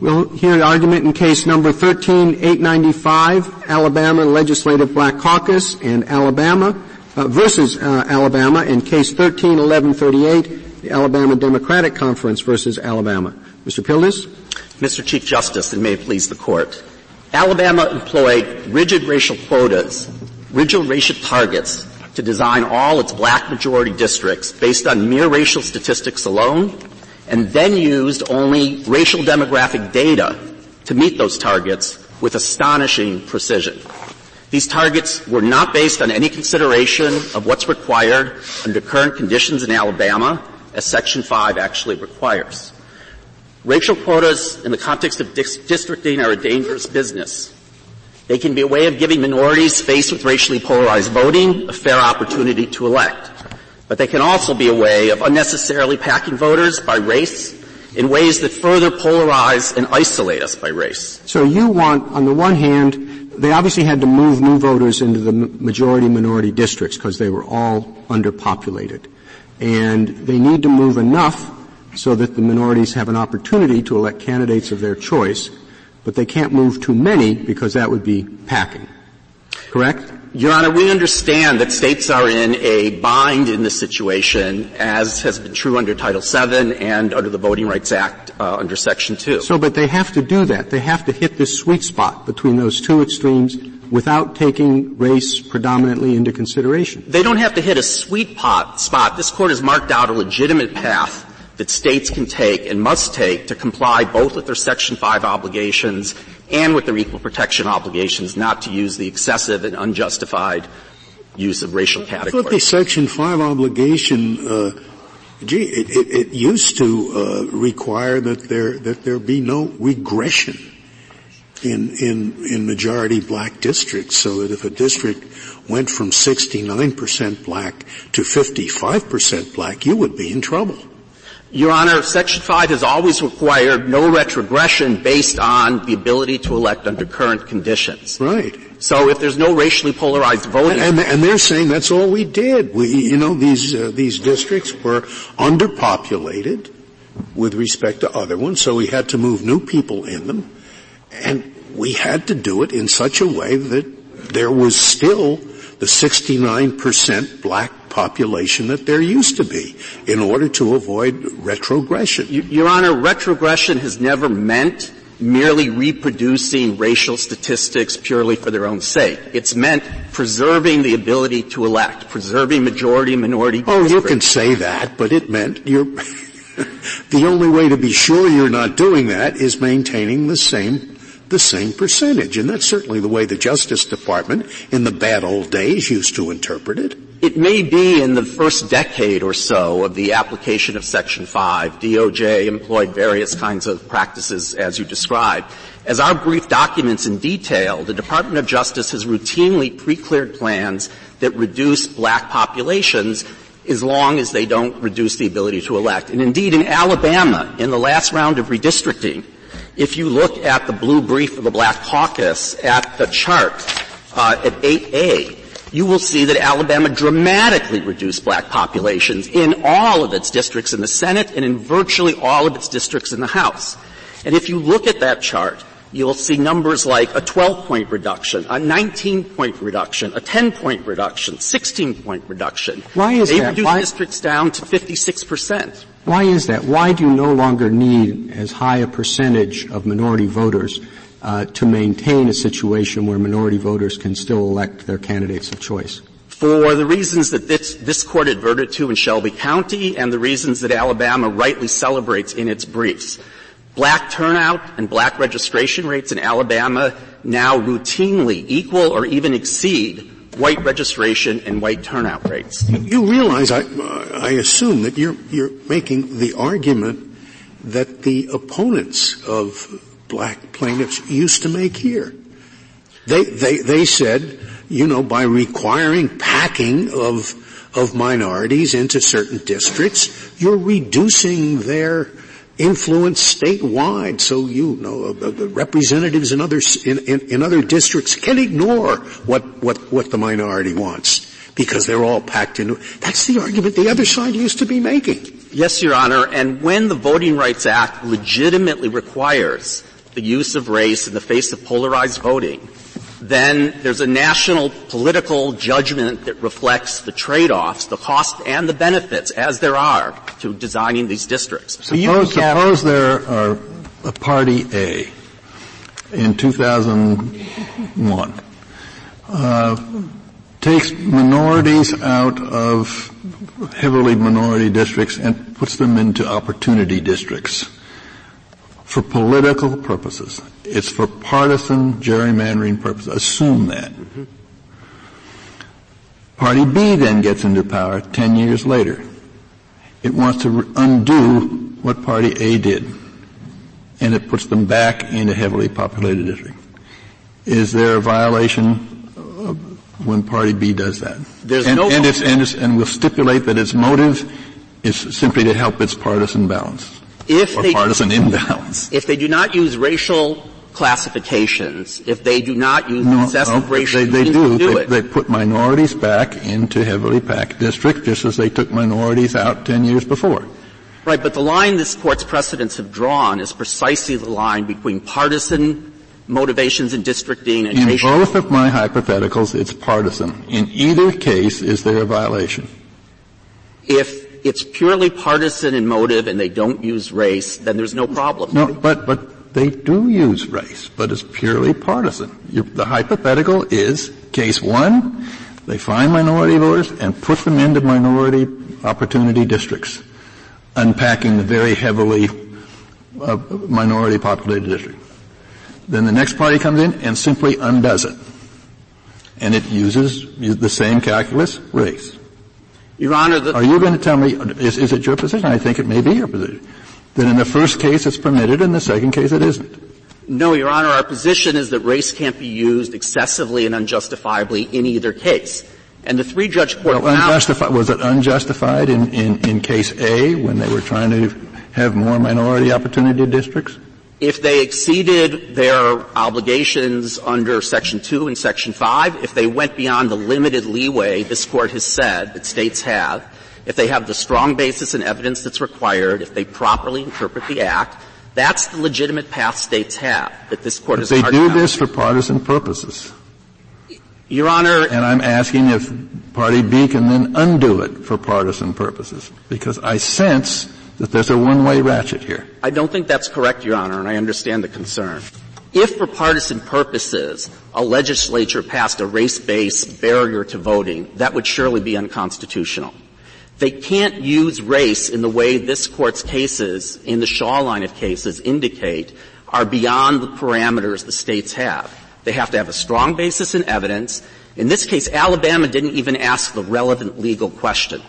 We'll hear the argument in case number 13895, Alabama Legislative Black Caucus and Alabama uh, versus uh, Alabama, and case 131138, the Alabama Democratic Conference versus Alabama. Mr. Pildes? Mr. Chief Justice, and may it please the Court. Alabama employed rigid racial quotas, rigid racial targets to design all its black majority districts based on mere racial statistics alone and then used only racial demographic data to meet those targets with astonishing precision. These targets were not based on any consideration of what's required under current conditions in Alabama, as Section 5 actually requires. Racial quotas in the context of dis- districting are a dangerous business. They can be a way of giving minorities faced with racially polarized voting a fair opportunity to elect. But they can also be a way of unnecessarily packing voters by race in ways that further polarize and isolate us by race. So you want, on the one hand, they obviously had to move new voters into the majority minority districts because they were all underpopulated. And they need to move enough so that the minorities have an opportunity to elect candidates of their choice, but they can't move too many because that would be packing. Correct? Your Honor, we understand that states are in a bind in this situation, as has been true under Title VII and under the Voting Rights Act uh, under Section 2. So, but they have to do that. They have to hit this sweet spot between those two extremes without taking race predominantly into consideration. They don't have to hit a sweet pot spot. This Court has marked out a legitimate path that states can take and must take to comply both with their Section 5 obligations and with their equal protection obligations not to use the excessive and unjustified use of racial categories. I thought the Section 5 obligation, uh, gee, it, it, it, used to uh, require that there, that there be no regression in, in, in majority black districts so that if a district went from 69% black to 55% black, you would be in trouble. Your Honor, Section 5 has always required no retrogression based on the ability to elect under current conditions. Right. So if there's no racially polarized voting, and, and they're saying that's all we did. We, you know, these uh, these districts were underpopulated with respect to other ones, so we had to move new people in them, and we had to do it in such a way that there was still the 69% black population that there used to be in order to avoid retrogression. Your Honor, retrogression has never meant merely reproducing racial statistics purely for their own sake. It's meant preserving the ability to elect, preserving majority minority. Oh, you can say that, but it meant you're, the only way to be sure you're not doing that is maintaining the same the same percentage. And that's certainly the way the Justice Department in the bad old days used to interpret it. It may be in the first decade or so of the application of Section 5, DOJ employed various kinds of practices as you described. As our brief documents in detail, the Department of Justice has routinely pre-cleared plans that reduce black populations as long as they don't reduce the ability to elect. And indeed, in Alabama, in the last round of redistricting, if you look at the blue brief of the Black Caucus at the chart uh, at 8A, you will see that Alabama dramatically reduced black populations in all of its districts in the Senate and in virtually all of its districts in the House. And if you look at that chart, you'll see numbers like a 12 point reduction, a 19 point reduction, a 10 point reduction, 16 point reduction. Why is they that? reduced Why? districts down to 56 percent. Why is that? Why do you no longer need as high a percentage of minority voters uh, to maintain a situation where minority voters can still elect their candidates of choice? For the reasons that this, this court adverted to in Shelby County and the reasons that Alabama rightly celebrates in its briefs. Black turnout and black registration rates in Alabama now routinely equal or even exceed white registration and white turnout rates. You realize, I, I assume that you're, you're making the argument that the opponents of black plaintiffs used to make here. They, they, they said, you know, by requiring packing of, of minorities into certain districts, you're reducing their influence statewide. So you know, uh, the representatives in other in, in, in other districts can ignore what what what the minority wants because they're all packed into. That's the argument the other side used to be making. Yes, Your Honor. And when the Voting Rights Act legitimately requires the use of race in the face of polarized voting, then there's a national political judgment that reflects the trade-offs, the cost and the benefits, as there are, to designing these districts. Suppose, suppose there are a party A in 2001 uh, takes minorities out of heavily minority districts and puts them into opportunity districts for political purposes. It's for partisan gerrymandering purposes. Assume that. Mm-hmm. Party B then gets into power 10 years later. It wants to undo what Party A did. And it puts them back in a heavily populated district. Is there a violation when Party B does that? There's and, no and, it's, and, it's, and we'll stipulate that its motive is simply to help its partisan balance if or they, partisan imbalance. If they do not use racial classifications, if they do not use no, excessive no, racial they, they do. do they, they, put minorities back into heavily packed districts just as they took minorities out 10 years before. Right, but the line this court's precedents have drawn is precisely the line between partisan motivations in districting and In racial. both of my hypotheticals, it's partisan. In either case, is there a violation? If it's purely partisan in motive and they don't use race, then there's no problem. No, but, but they do use race, but it's purely partisan. You're, the hypothetical is case one, they find minority voters and put them into minority opportunity districts, unpacking the very heavily uh, minority populated district. Then the next party comes in and simply undoes it. And it uses the same calculus, race. Your Honor, the, are you going to tell me? Is, is it your position? I think it may be your position. That in the first case it's permitted, in the second case it isn't. No, Your Honor. Our position is that race can't be used excessively and unjustifiably in either case. And the three-judge court well, unjustified, was it unjustified in, in, in case A when they were trying to have more minority opportunity districts? If they exceeded their obligations under Section 2 and Section 5, if they went beyond the limited leeway this Court has said that states have, if they have the strong basis and evidence that's required, if they properly interpret the Act, that's the legitimate path states have that this Court but has they do this for partisan purposes. Your Honor. And I'm asking if Party B can then undo it for partisan purposes. Because I sense that there's a one-way ratchet here. I don't think that's correct, Your Honor, and I understand the concern. If for partisan purposes a legislature passed a race-based barrier to voting, that would surely be unconstitutional. They can't use race in the way this court's cases, in the Shaw line of cases, indicate are beyond the parameters the states have. They have to have a strong basis in evidence. In this case, Alabama didn't even ask the relevant legal question.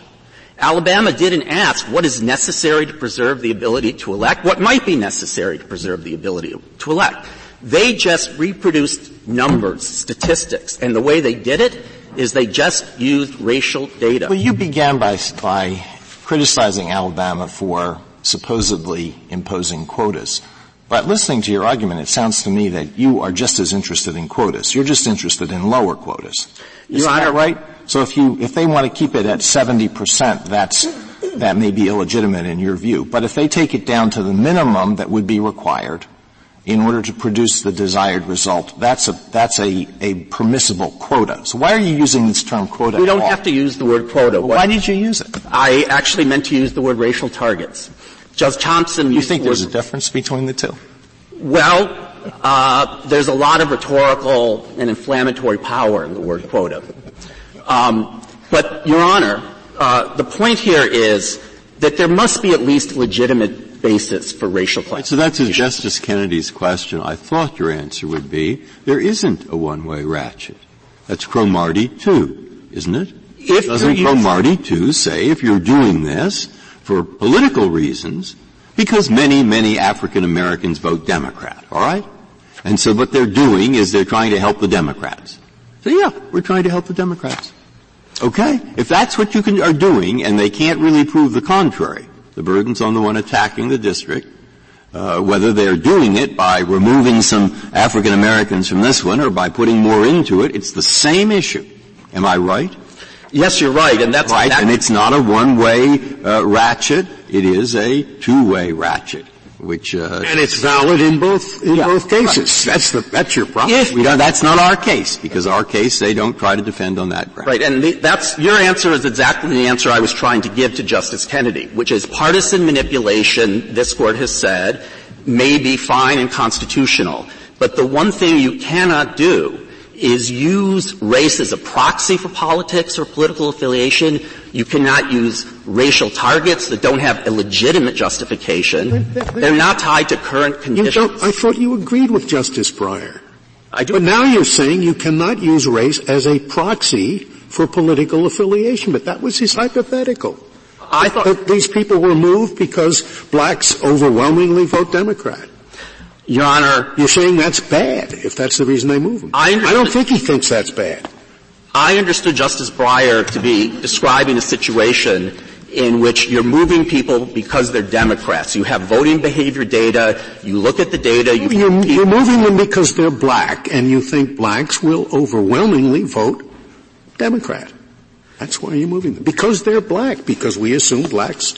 Alabama didn't ask what is necessary to preserve the ability to elect, what might be necessary to preserve the ability to elect. They just reproduced numbers, statistics, and the way they did it is they just used racial data. Well, you began by, by criticizing Alabama for supposedly imposing quotas. But listening to your argument, it sounds to me that you are just as interested in quotas. You're just interested in lower quotas. Is Your that right? So if you, if they want to keep it at 70%, that's, that may be illegitimate in your view. But if they take it down to the minimum that would be required in order to produce the desired result, that's a, that's a, a permissible quota. So why are you using this term quota? We don't have to use the word quota. Well, why did you use it? I actually meant to use the word racial targets. Judge Thompson You think there's a difference between the two? Well, uh, there's a lot of rhetorical and inflammatory power in the word quota. Um, but, Your Honor, uh, the point here is that there must be at least legitimate basis for racial classification. So that's Justice Kennedy's question. I thought your answer would be there isn't a one-way ratchet. That's Cromartie 2, isn't it? If Doesn't Cromartie 2 say if you're doing this for political reasons, because many, many African Americans vote Democrat, alright? And so what they're doing is they're trying to help the Democrats. So yeah, we're trying to help the Democrats. Okay? If that's what you can, are doing and they can't really prove the contrary, the burden's on the one attacking the district, uh, whether they're doing it by removing some African Americans from this one or by putting more into it, it's the same issue. Am I right? Yes, you're right, and that's right. and it's not a one-way uh, ratchet it is a two-way ratchet. Which uh, and it's valid in both in yeah, both cases. Right. That's the that's your problem. If we don't, that's not our case because our case they don't try to defend on that ground. Right, and the, that's your answer is exactly the answer I was trying to give to Justice Kennedy, which is partisan manipulation. This court has said may be fine and constitutional, but the one thing you cannot do is use race as a proxy for politics or political affiliation. You cannot use racial targets that don't have a legitimate justification. They're not tied to current conditions. I thought you agreed with Justice Breyer. I do. But now you're saying you cannot use race as a proxy for political affiliation, but that was his hypothetical. I thought that these people were moved because blacks overwhelmingly vote Democrat. Your Honor. You're saying that's bad, if that's the reason they move them. I, I don't think he thinks that's bad. I understood Justice Breyer to be describing a situation in which you're moving people because they're Democrats. You have voting behavior data, you look at the data, you you're, you're moving them because they're black, and you think blacks will overwhelmingly vote Democrat. That's why you're moving them. Because they're black, because we assume blacks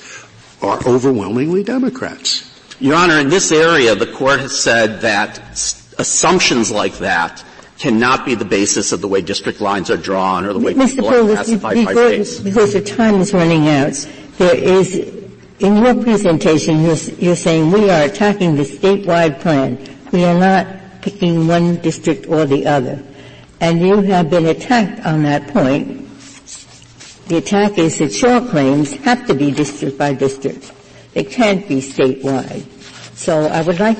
are overwhelmingly Democrats. Your Honor, in this area, the court has said that assumptions like that cannot be the basis of the way district lines are drawn or the way Mr. people Paul, are classified before, by race. Because the time is running out, there is, in your presentation, you're, you're saying we are attacking the statewide plan. We are not picking one district or the other. And you have been attacked on that point. The attack is that Shaw claims have to be district by district. It can't be statewide. So I would like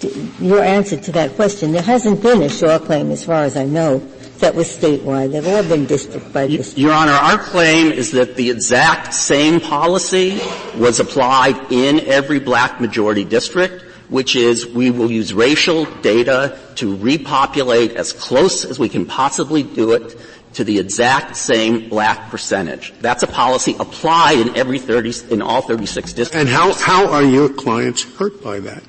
to, your answer to that question. There hasn't been a Shaw claim, as far as I know, that was statewide. They've all been district by district. Your Honor, our claim is that the exact same policy was applied in every black majority district, which is we will use racial data to repopulate as close as we can possibly do it to the exact same black percentage. That's a policy applied in every 30, in all 36 districts. And how, how are your clients hurt by that?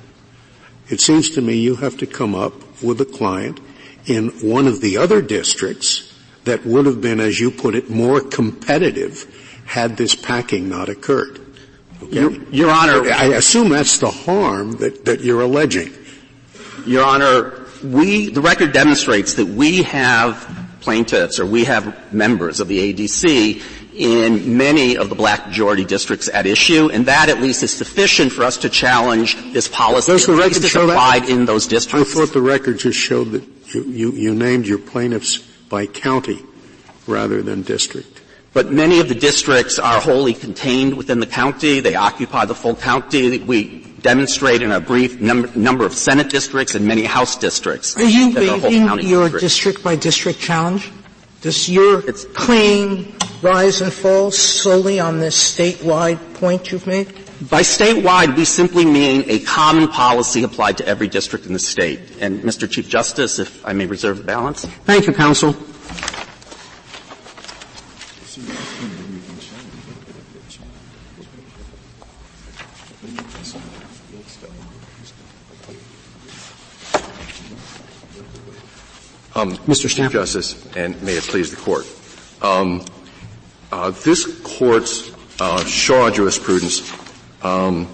It seems to me you have to come up with a client in one of the other districts that would have been, as you put it, more competitive had this packing not occurred. Okay? Your, Your Honor. I assume that's the harm that, that you're alleging. Your Honor, we, the record demonstrates that we have plaintiffs or we have members of the ADC in many of the black majority districts at issue, and that at least is sufficient for us to challenge this policy. Does the record show applied that? in those districts. I thought the record just showed that you, you, you named your plaintiffs by county rather than district. But many of the districts are wholly contained within the county. They occupy the full county. We demonstrate in a brief num- number of Senate districts and many House districts. Are you waiving your district by district challenge? Does your it's, claim rise and fall solely on this statewide point you've made? By statewide, we simply mean a common policy applied to every district in the state. And Mr. Chief Justice, if I may reserve the balance. Thank you, counsel. Um, Mr. Schnapper. Justice, and may it please the Court. Um, uh, this Court's uh, Shaw jurisprudence um,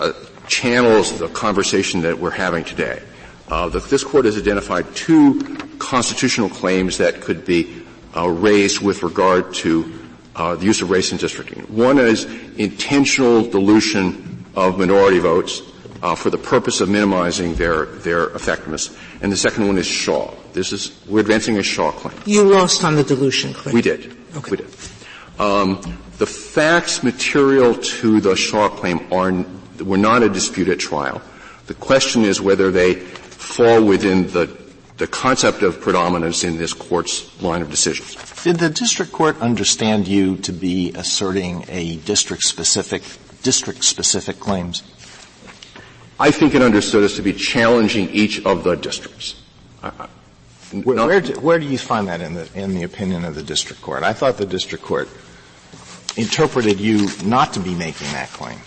uh, channels the conversation that we're having today. Uh, the, this Court has identified two constitutional claims that could be uh, raised with regard to uh, the use of race in districting. One is intentional dilution of minority votes for the purpose of minimizing their, their effectiveness. And the second one is Shaw. This is, we're advancing a Shaw claim. You lost on the dilution claim. We did. Okay. We did. Um, the facts material to the Shaw claim are, were not a dispute at trial. The question is whether they fall within the, the concept of predominance in this court's line of decisions. Did the district court understand you to be asserting a district specific, district specific claims? I think it understood us to be challenging each of the districts. Where, where, do, where do you find that in the, in the opinion of the district court? I thought the district court interpreted you not to be making that claim.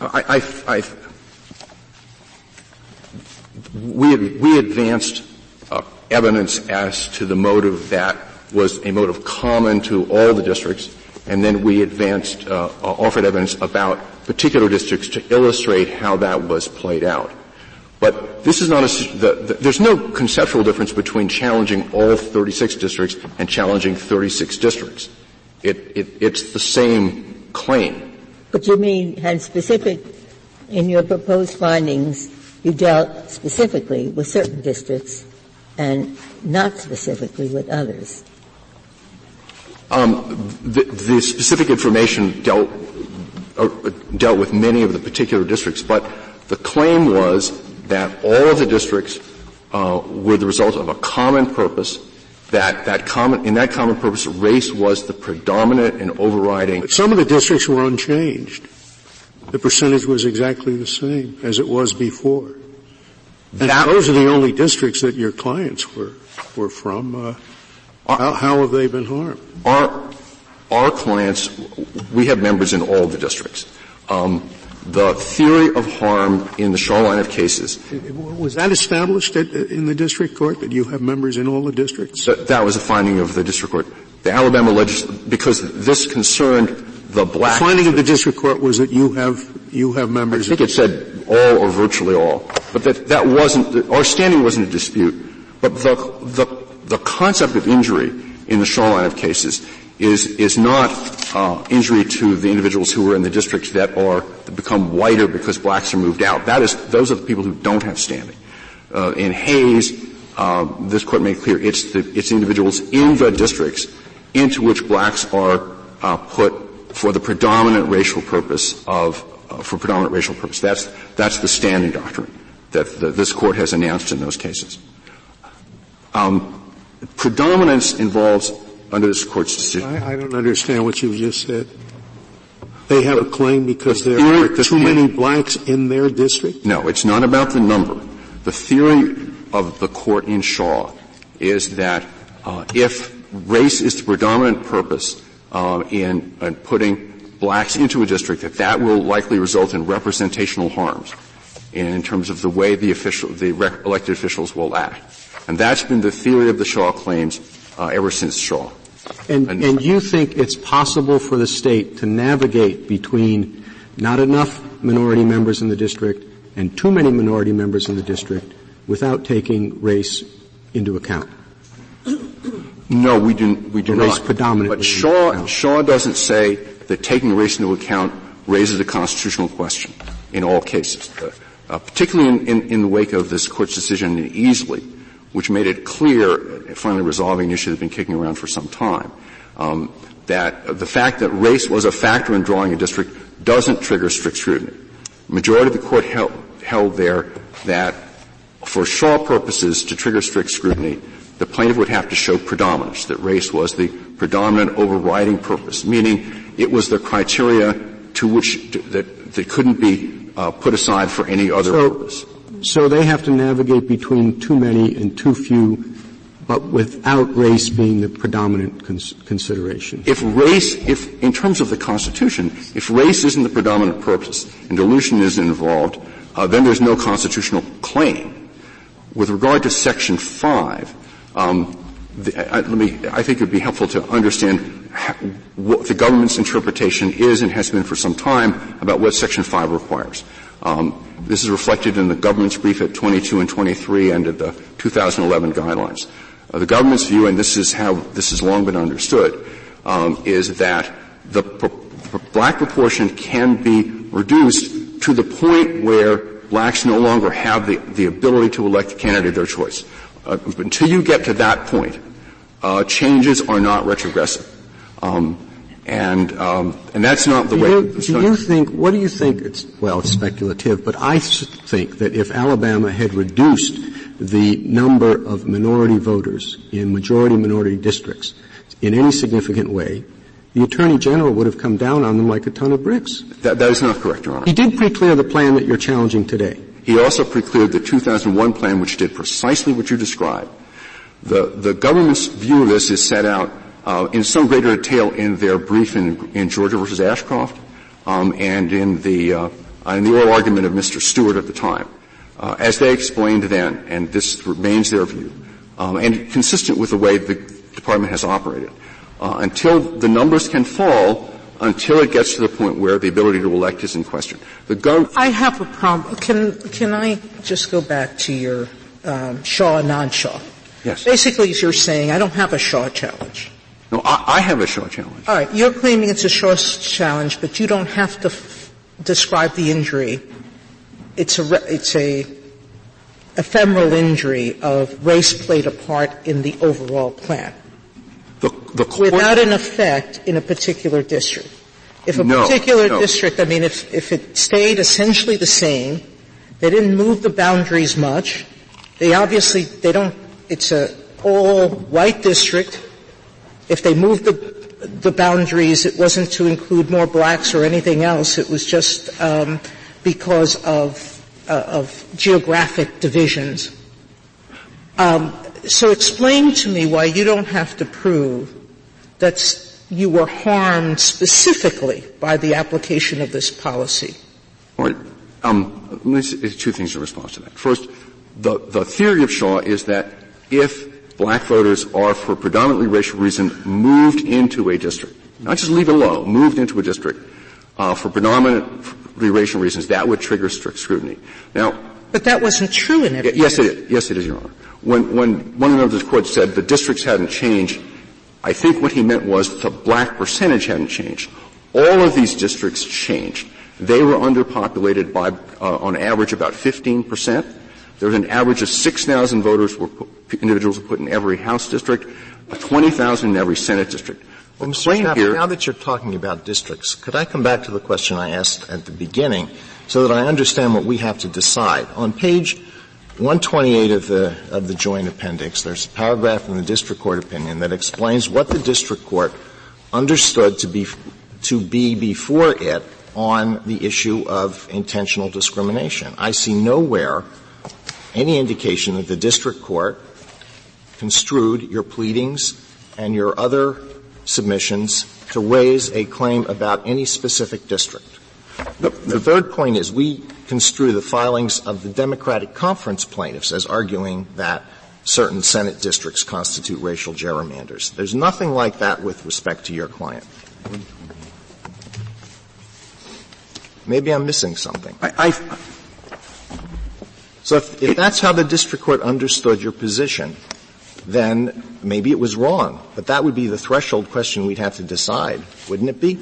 I, I, I we, we advanced uh, evidence as to the motive that was a motive common to all the districts, and then we advanced, uh, offered evidence about particular districts to illustrate how that was played out. But this is not a, the, the, there's no conceptual difference between challenging all 36 districts and challenging 36 districts. It, it, it's the same claim. But you mean had specific, in your proposed findings, you dealt specifically with certain districts and not specifically with others? Um, the, the, specific information dealt, dealt with many of the particular districts, but the claim was that all of the districts uh, were the result of a common purpose. That that common in that common purpose, race was the predominant and overriding. But some of the districts were unchanged. The percentage was exactly the same as it was before. And that, those are the only districts that your clients were were from. Uh, how, how, have they been harmed? Our our clients, we have members in all the districts. Um, the theory of harm in the Shaw line of cases. Was that established at, in the district court that you have members in all the districts? That, that was a finding of the district court. The Alabama legislature, because this concerned the black. The finding of the district court was that you have you have members. I think it said all or virtually all, but that that wasn't our standing wasn't a dispute. But the the the concept of injury in the Shaw line of cases is, is not uh, injury to the individuals who are in the districts that are that become whiter because blacks are moved out. That is, those are the people who don't have standing. Uh, in Hays, uh, this court made clear it's the it's individuals in the districts into which blacks are uh, put for the predominant racial purpose of uh, for predominant racial purpose. That's that's the standing doctrine that the, this court has announced in those cases. Um, predominance involves under this court's decision. I, I don't understand what you just said. They have a claim because the there are too many blacks in their district? No, it's not about the number. The theory of the court in Shaw is that uh, if race is the predominant purpose uh, in, in, putting blacks into a district, that that will likely result in representational harms in terms of the way the official, the elected officials will act. And that's been the theory of the Shaw claims uh, ever since Shaw. And, and you think it's possible for the state to navigate between not enough minority members in the district and too many minority members in the district without taking race into account? No, we do, we do race not. predominant. But Shaw, Shaw doesn't say that taking race into account raises a constitutional question in all cases. Uh, particularly in, in, in, the wake of this court's decision in Easley, which made it clear, finally resolving an issue that's been kicking around for some time, um, that the fact that race was a factor in drawing a district doesn't trigger strict scrutiny. Majority of the court held, held there that for Shaw purposes to trigger strict scrutiny, the plaintiff would have to show predominance, that race was the predominant overriding purpose, meaning it was the criteria to which, to, that, that couldn't be uh, put aside for any other so, purpose. So they have to navigate between too many and too few, but without race being the predominant cons- consideration. If race, if, in terms of the Constitution, if race isn't the predominant purpose and dilution is involved, uh, then there's no constitutional claim. With regard to Section 5, um, the, I, let me, I think it would be helpful to understand what the government's interpretation is and has been for some time about what Section 5 requires. Um, this is reflected in the government's brief at 22 and 23 and at the 2011 guidelines. Uh, the government's view, and this is how this has long been understood, um, is that the pro- black proportion can be reduced to the point where blacks no longer have the, the ability to elect a candidate of their choice. Uh, until you get to that point, uh, changes are not retrogressive. Um, and um, and that's not the do way. You, do you think? What do you think? It's well, it's speculative, but I think that if Alabama had reduced the number of minority voters in majority minority districts in any significant way, the Attorney General would have come down on them like a ton of bricks. That, that is not correct, Your Honor. He did pre-clear the plan that you're challenging today. He also pre-cleared the 2001 plan, which did precisely what you described. The, the government's view of this is set out uh, in some greater detail in their brief in, in Georgia versus Ashcroft, um, and in the uh, in the oral argument of Mr. Stewart at the time. Uh, as they explained then, and this remains their view, um, and consistent with the way the department has operated, uh, until the numbers can fall until it gets to the point where the ability to elect is in question. The gov- I have a problem. Can can I just go back to your um, Shaw non-Shaw? Yes. Basically, as you're saying I don't have a Shaw challenge. No, I, I have a Shaw challenge. All right, you're claiming it's a Shaw challenge, but you don't have to f- describe the injury. It's a it's a ephemeral injury of race played a part in the overall plan. The, the court, without an effect in a particular district. If a no, particular no. district, I mean, if, if it stayed essentially the same, they didn't move the boundaries much, they obviously, they don't, it's a all white district. If they moved the, the boundaries, it wasn't to include more blacks or anything else. It was just um, because of, uh, of geographic divisions. Um, so explain to me why you don't have to prove that you were harmed specifically by the application of this policy. All right. Um, two things in response to that. First, the, the theory of Shaw is that if black voters are, for predominantly racial reason, moved into a district, not just leave it alone, moved into a district uh, for predominantly racial reasons, that would trigger strict scrutiny. Now, but that wasn't true in every. Yes, it is. Yes, it is, Your Honor. When, when one of the courts said the districts hadn't changed, I think what he meant was the black percentage hadn't changed. All of these districts changed. They were underpopulated by, uh, on average, about 15 percent. There was an average of 6,000 voters were put, individuals were put in every House district, 20,000 in every Senate district. Well, Mr. Knapp, here, now that you're talking about districts, could I come back to the question I asked at the beginning so that I understand what we have to decide? On page 128 of the, of the joint appendix, there's a paragraph in the district court opinion that explains what the district court understood to be, to be before it on the issue of intentional discrimination. I see nowhere any indication that the district court construed your pleadings and your other submissions to raise a claim about any specific district. The, the third point is we construe the filings of the Democratic Conference plaintiffs as arguing that certain Senate districts constitute racial gerrymanders. There's nothing like that with respect to your client. Maybe I'm missing something. I, I, so if, if that's how the district court understood your position, then maybe it was wrong. But that would be the threshold question we'd have to decide, wouldn't it be?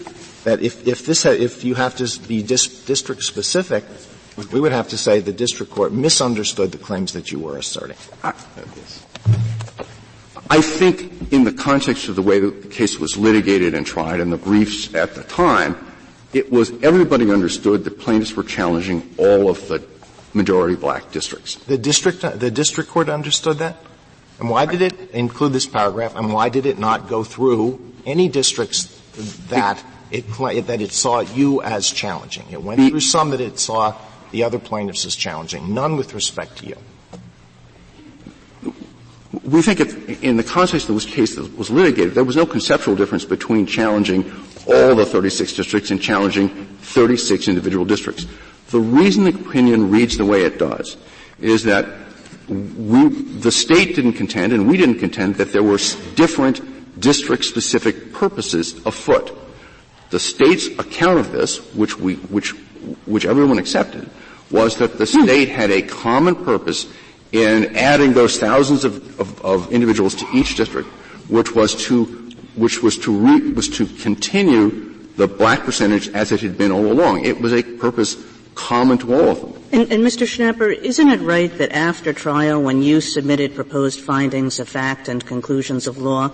That if, if this, if you have to be dis- district specific, we would have to say the district court misunderstood the claims that you were asserting. I, I think in the context of the way the case was litigated and tried and the briefs at the time, it was everybody understood that plaintiffs were challenging all of the majority black districts. The district, the district court understood that? And why did it include this paragraph? And why did it not go through any districts that it, that it saw you as challenging? It went through some that it saw the other plaintiffs as challenging, none with respect to you. We think it, in the context of this case that was litigated, there was no conceptual difference between challenging all the 36 districts and challenging 36 individual districts. The reason the opinion reads the way it does is that we, the state didn't contend and we didn't contend that there were different district-specific purposes afoot. The state's account of this, which we, which, which everyone accepted, was that the state had a common purpose in adding those thousands of, of, of individuals to each district, which was to, which was to re, was to continue the black percentage as it had been all along. It was a purpose common to all of them. And, and, Mr. Schnapper, isn't it right that after trial, when you submitted proposed findings of fact and conclusions of law,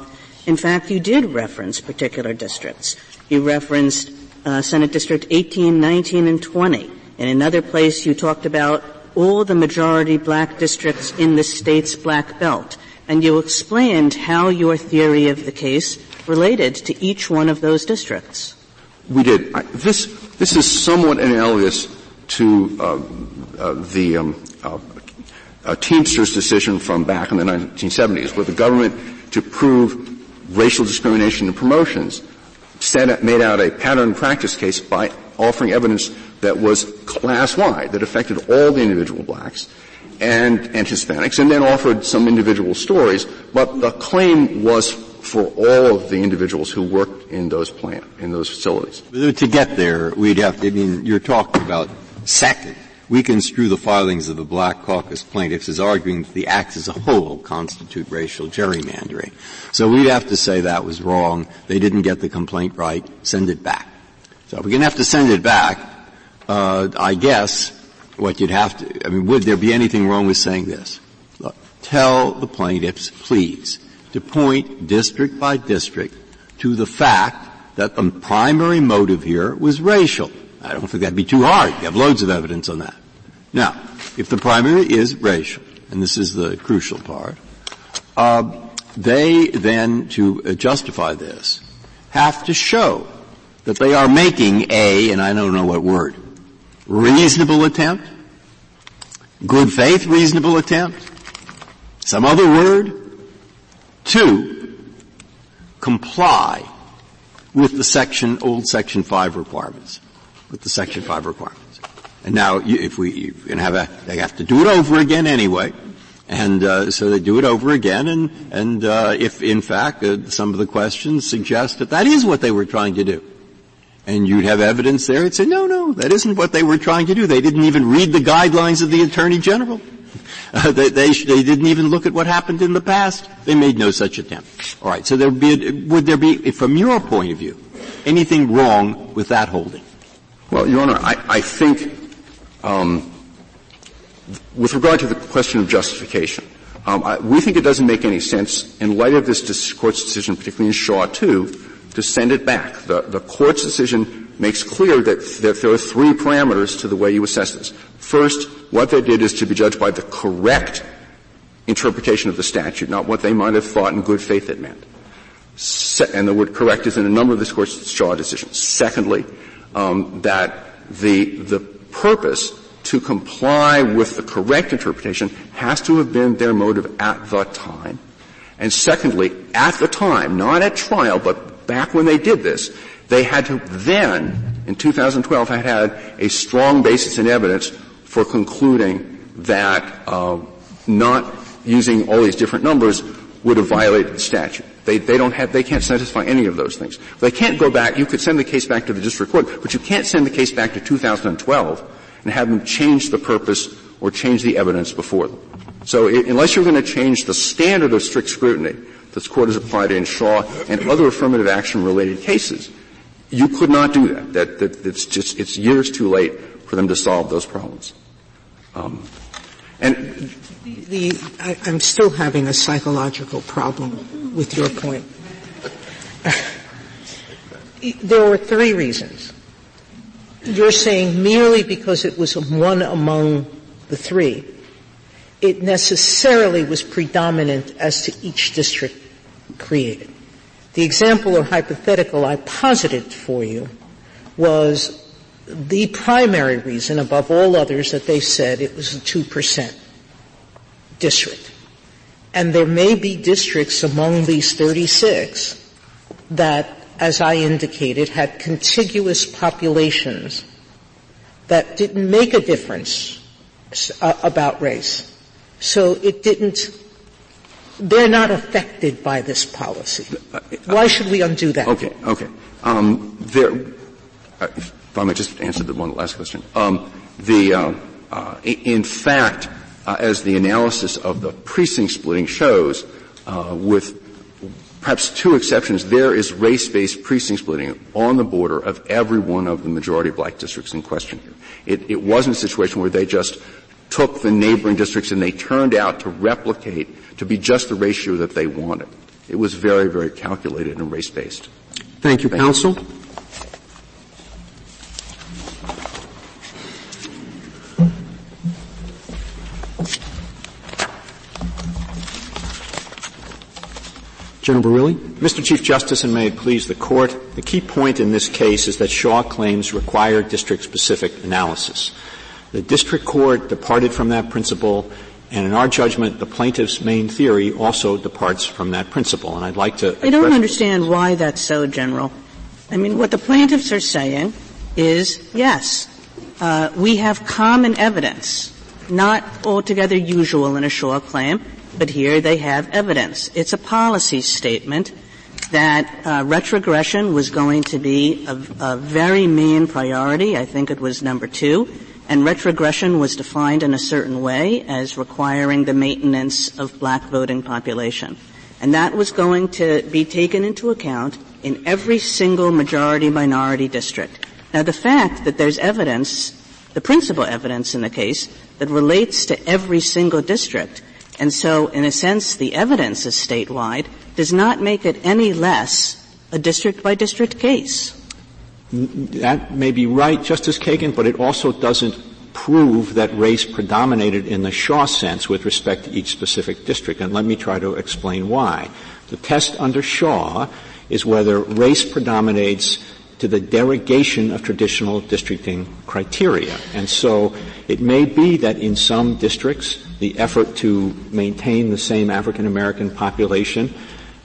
in fact, you did reference particular districts. You referenced uh, Senate District 18, 19, and 20. In another place, you talked about all the majority black districts in the state's black belt. And you explained how your theory of the case related to each one of those districts. We did. I, this, this is somewhat analogous to uh, uh, the um, uh, Teamsters decision from back in the 1970s, where the government, to prove racial discrimination in promotions, set, made out a pattern practice case by offering evidence that was class-wide, that affected all the individual blacks and, and Hispanics, and then offered some individual stories, but the claim was for all of the individuals who worked in those plant, in those facilities. To get there, we'd have to, I mean, you're talking about second. We construe the filings of the Black Caucus plaintiffs as arguing that the acts as a whole constitute racial gerrymandering. So we'd have to say that was wrong. They didn't get the complaint right. Send it back. So if we're going to have to send it back, uh, I guess what you'd have to, I mean, would there be anything wrong with saying this? Look, tell the plaintiffs, please, to point district by district to the fact that the primary motive here was racial. I don't think that'd be too hard. You have loads of evidence on that. Now, if the primary is racial, and this is the crucial part, uh, they then, to justify this, have to show that they are making a, and I don't know what word, reasonable attempt, good faith reasonable attempt, some other word, to comply with the section, old section 5 requirements, with the section 5 requirements. And now, if we, can have a, they have to do it over again anyway, and uh, so they do it over again, and and uh, if in fact uh, some of the questions suggest that that is what they were trying to do, and you'd have evidence there, it'd say, no, no, that isn't what they were trying to do. They didn't even read the guidelines of the Attorney General. Uh, they, they, they, didn't even look at what happened in the past. They made no such attempt. All right. So there would be, a, would there be, from your point of view, anything wrong with that holding? Well, Your Honor, I, I think, um, with regard to the question of justification, um, I, we think it doesn't make any sense in light of this court's decision, particularly in Shaw 2, to send it back. The, the court's decision makes clear that, that there are three parameters to the way you assess this. First, what they did is to be judged by the correct interpretation of the statute, not what they might have thought in good faith it meant. Se- and the word correct is in a number of this court's Shaw decisions. Secondly, um, that the the purpose to comply with the correct interpretation has to have been their motive at the time. And secondly, at the time, not at trial, but back when they did this, they had to then, in 2012, had had a strong basis in evidence for concluding that uh, not using all these different numbers would have violated the statute. They, they don't have, they can't satisfy any of those things. They can't go back, you could send the case back to the district court, but you can't send the case back to 2012 and have them change the purpose or change the evidence before them. So it, unless you're going to change the standard of strict scrutiny this court has applied in Shaw and other affirmative action related cases, you could not do that. That, that it's just, it's years too late for them to solve those problems. Um, and the, I, I'm still having a psychological problem with your point. there were three reasons. You're saying merely because it was one among the three, it necessarily was predominant as to each district created. The example or hypothetical I posited for you was the primary reason above all others that they said it was a 2% district. And there may be districts among these 36 that, as I indicated, had contiguous populations that didn't make a difference uh, about race. So it didn't, they're not affected by this policy. Why should we undo that? Okay, okay. Um, there, uh, if I might just answer the one last question. Um, the, uh, uh, in fact, uh, as the analysis of the precinct splitting shows, uh, with perhaps two exceptions, there is race-based precinct splitting on the border of every one of the majority black districts in question here. It, it wasn't a situation where they just took the neighboring districts and they turned out to replicate to be just the ratio that they wanted. It was very, very calculated and race-based. Thank you, Thank counsel. You. General Barile? Mr. Chief Justice, and may it please the Court, the key point in this case is that Shaw claims require district-specific analysis. The district court departed from that principle, and in our judgment, the plaintiff's main theory also departs from that principle. And I'd like to. I don't understand why that's so, General. I mean, what the plaintiffs are saying is, yes, uh, we have common evidence, not altogether usual in a Shaw claim, but here they have evidence. It's a policy statement that uh, retrogression was going to be a, a very main priority. I think it was number two. And retrogression was defined in a certain way as requiring the maintenance of black voting population. And that was going to be taken into account in every single majority minority district. Now the fact that there's evidence, the principal evidence in the case, that relates to every single district, and so in a sense the evidence is statewide, does not make it any less a district by district case. That may be right, Justice Kagan, but it also doesn't prove that race predominated in the Shaw sense with respect to each specific district. And let me try to explain why. The test under Shaw is whether race predominates to the derogation of traditional districting criteria. And so it may be that in some districts the effort to maintain the same African American population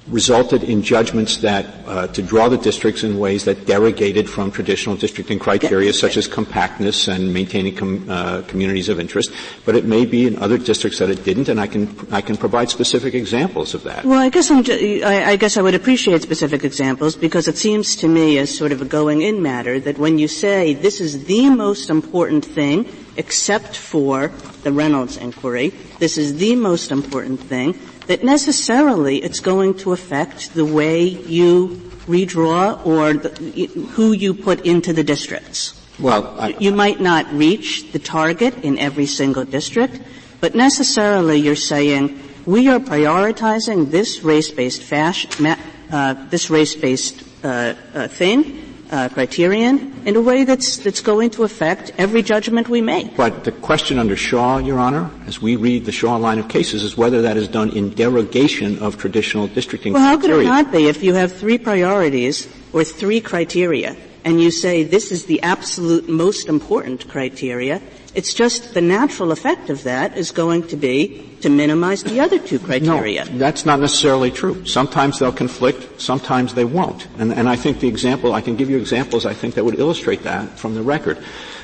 resulted in judgments that uh, to draw the districts in ways that derogated from traditional districting criteria such as compactness and maintaining com, uh, communities of interest. But it may be in other districts that it didn't and I can I can provide specific examples of that. Well I guess I, I guess I would appreciate specific examples because it seems to me as sort of a going in matter that when you say this is the most important thing except for the Reynolds inquiry this is the most important thing that necessarily it's going to affect the way you redraw or the, who you put into the districts. Well, I, you might not reach the target in every single district, but necessarily you're saying we are prioritizing this race-based fashion, uh, this race-based uh, uh, thing uh, criterion in a way that's that's going to affect every judgment we make. But the question under Shaw, Your Honor, as we read the Shaw line of cases, is whether that is done in derogation of traditional districting well, criteria. how could it not be if you have three priorities or three criteria and you say this is the absolute most important criteria? It's just the natural effect of that is going to be to minimize the other two criteria. No, that's not necessarily true. Sometimes they'll conflict, sometimes they won't. And, and I think the example, I can give you examples I think that would illustrate that from the record.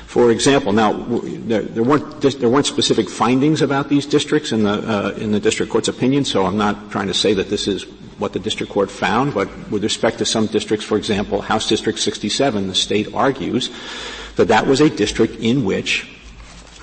For example, now there, there, weren't there weren't specific findings about these districts in the uh, in the district court's opinion, so I'm not trying to say that this is what the district court found. But with respect to some districts, for example, House District 67, the state argues that that was a district in which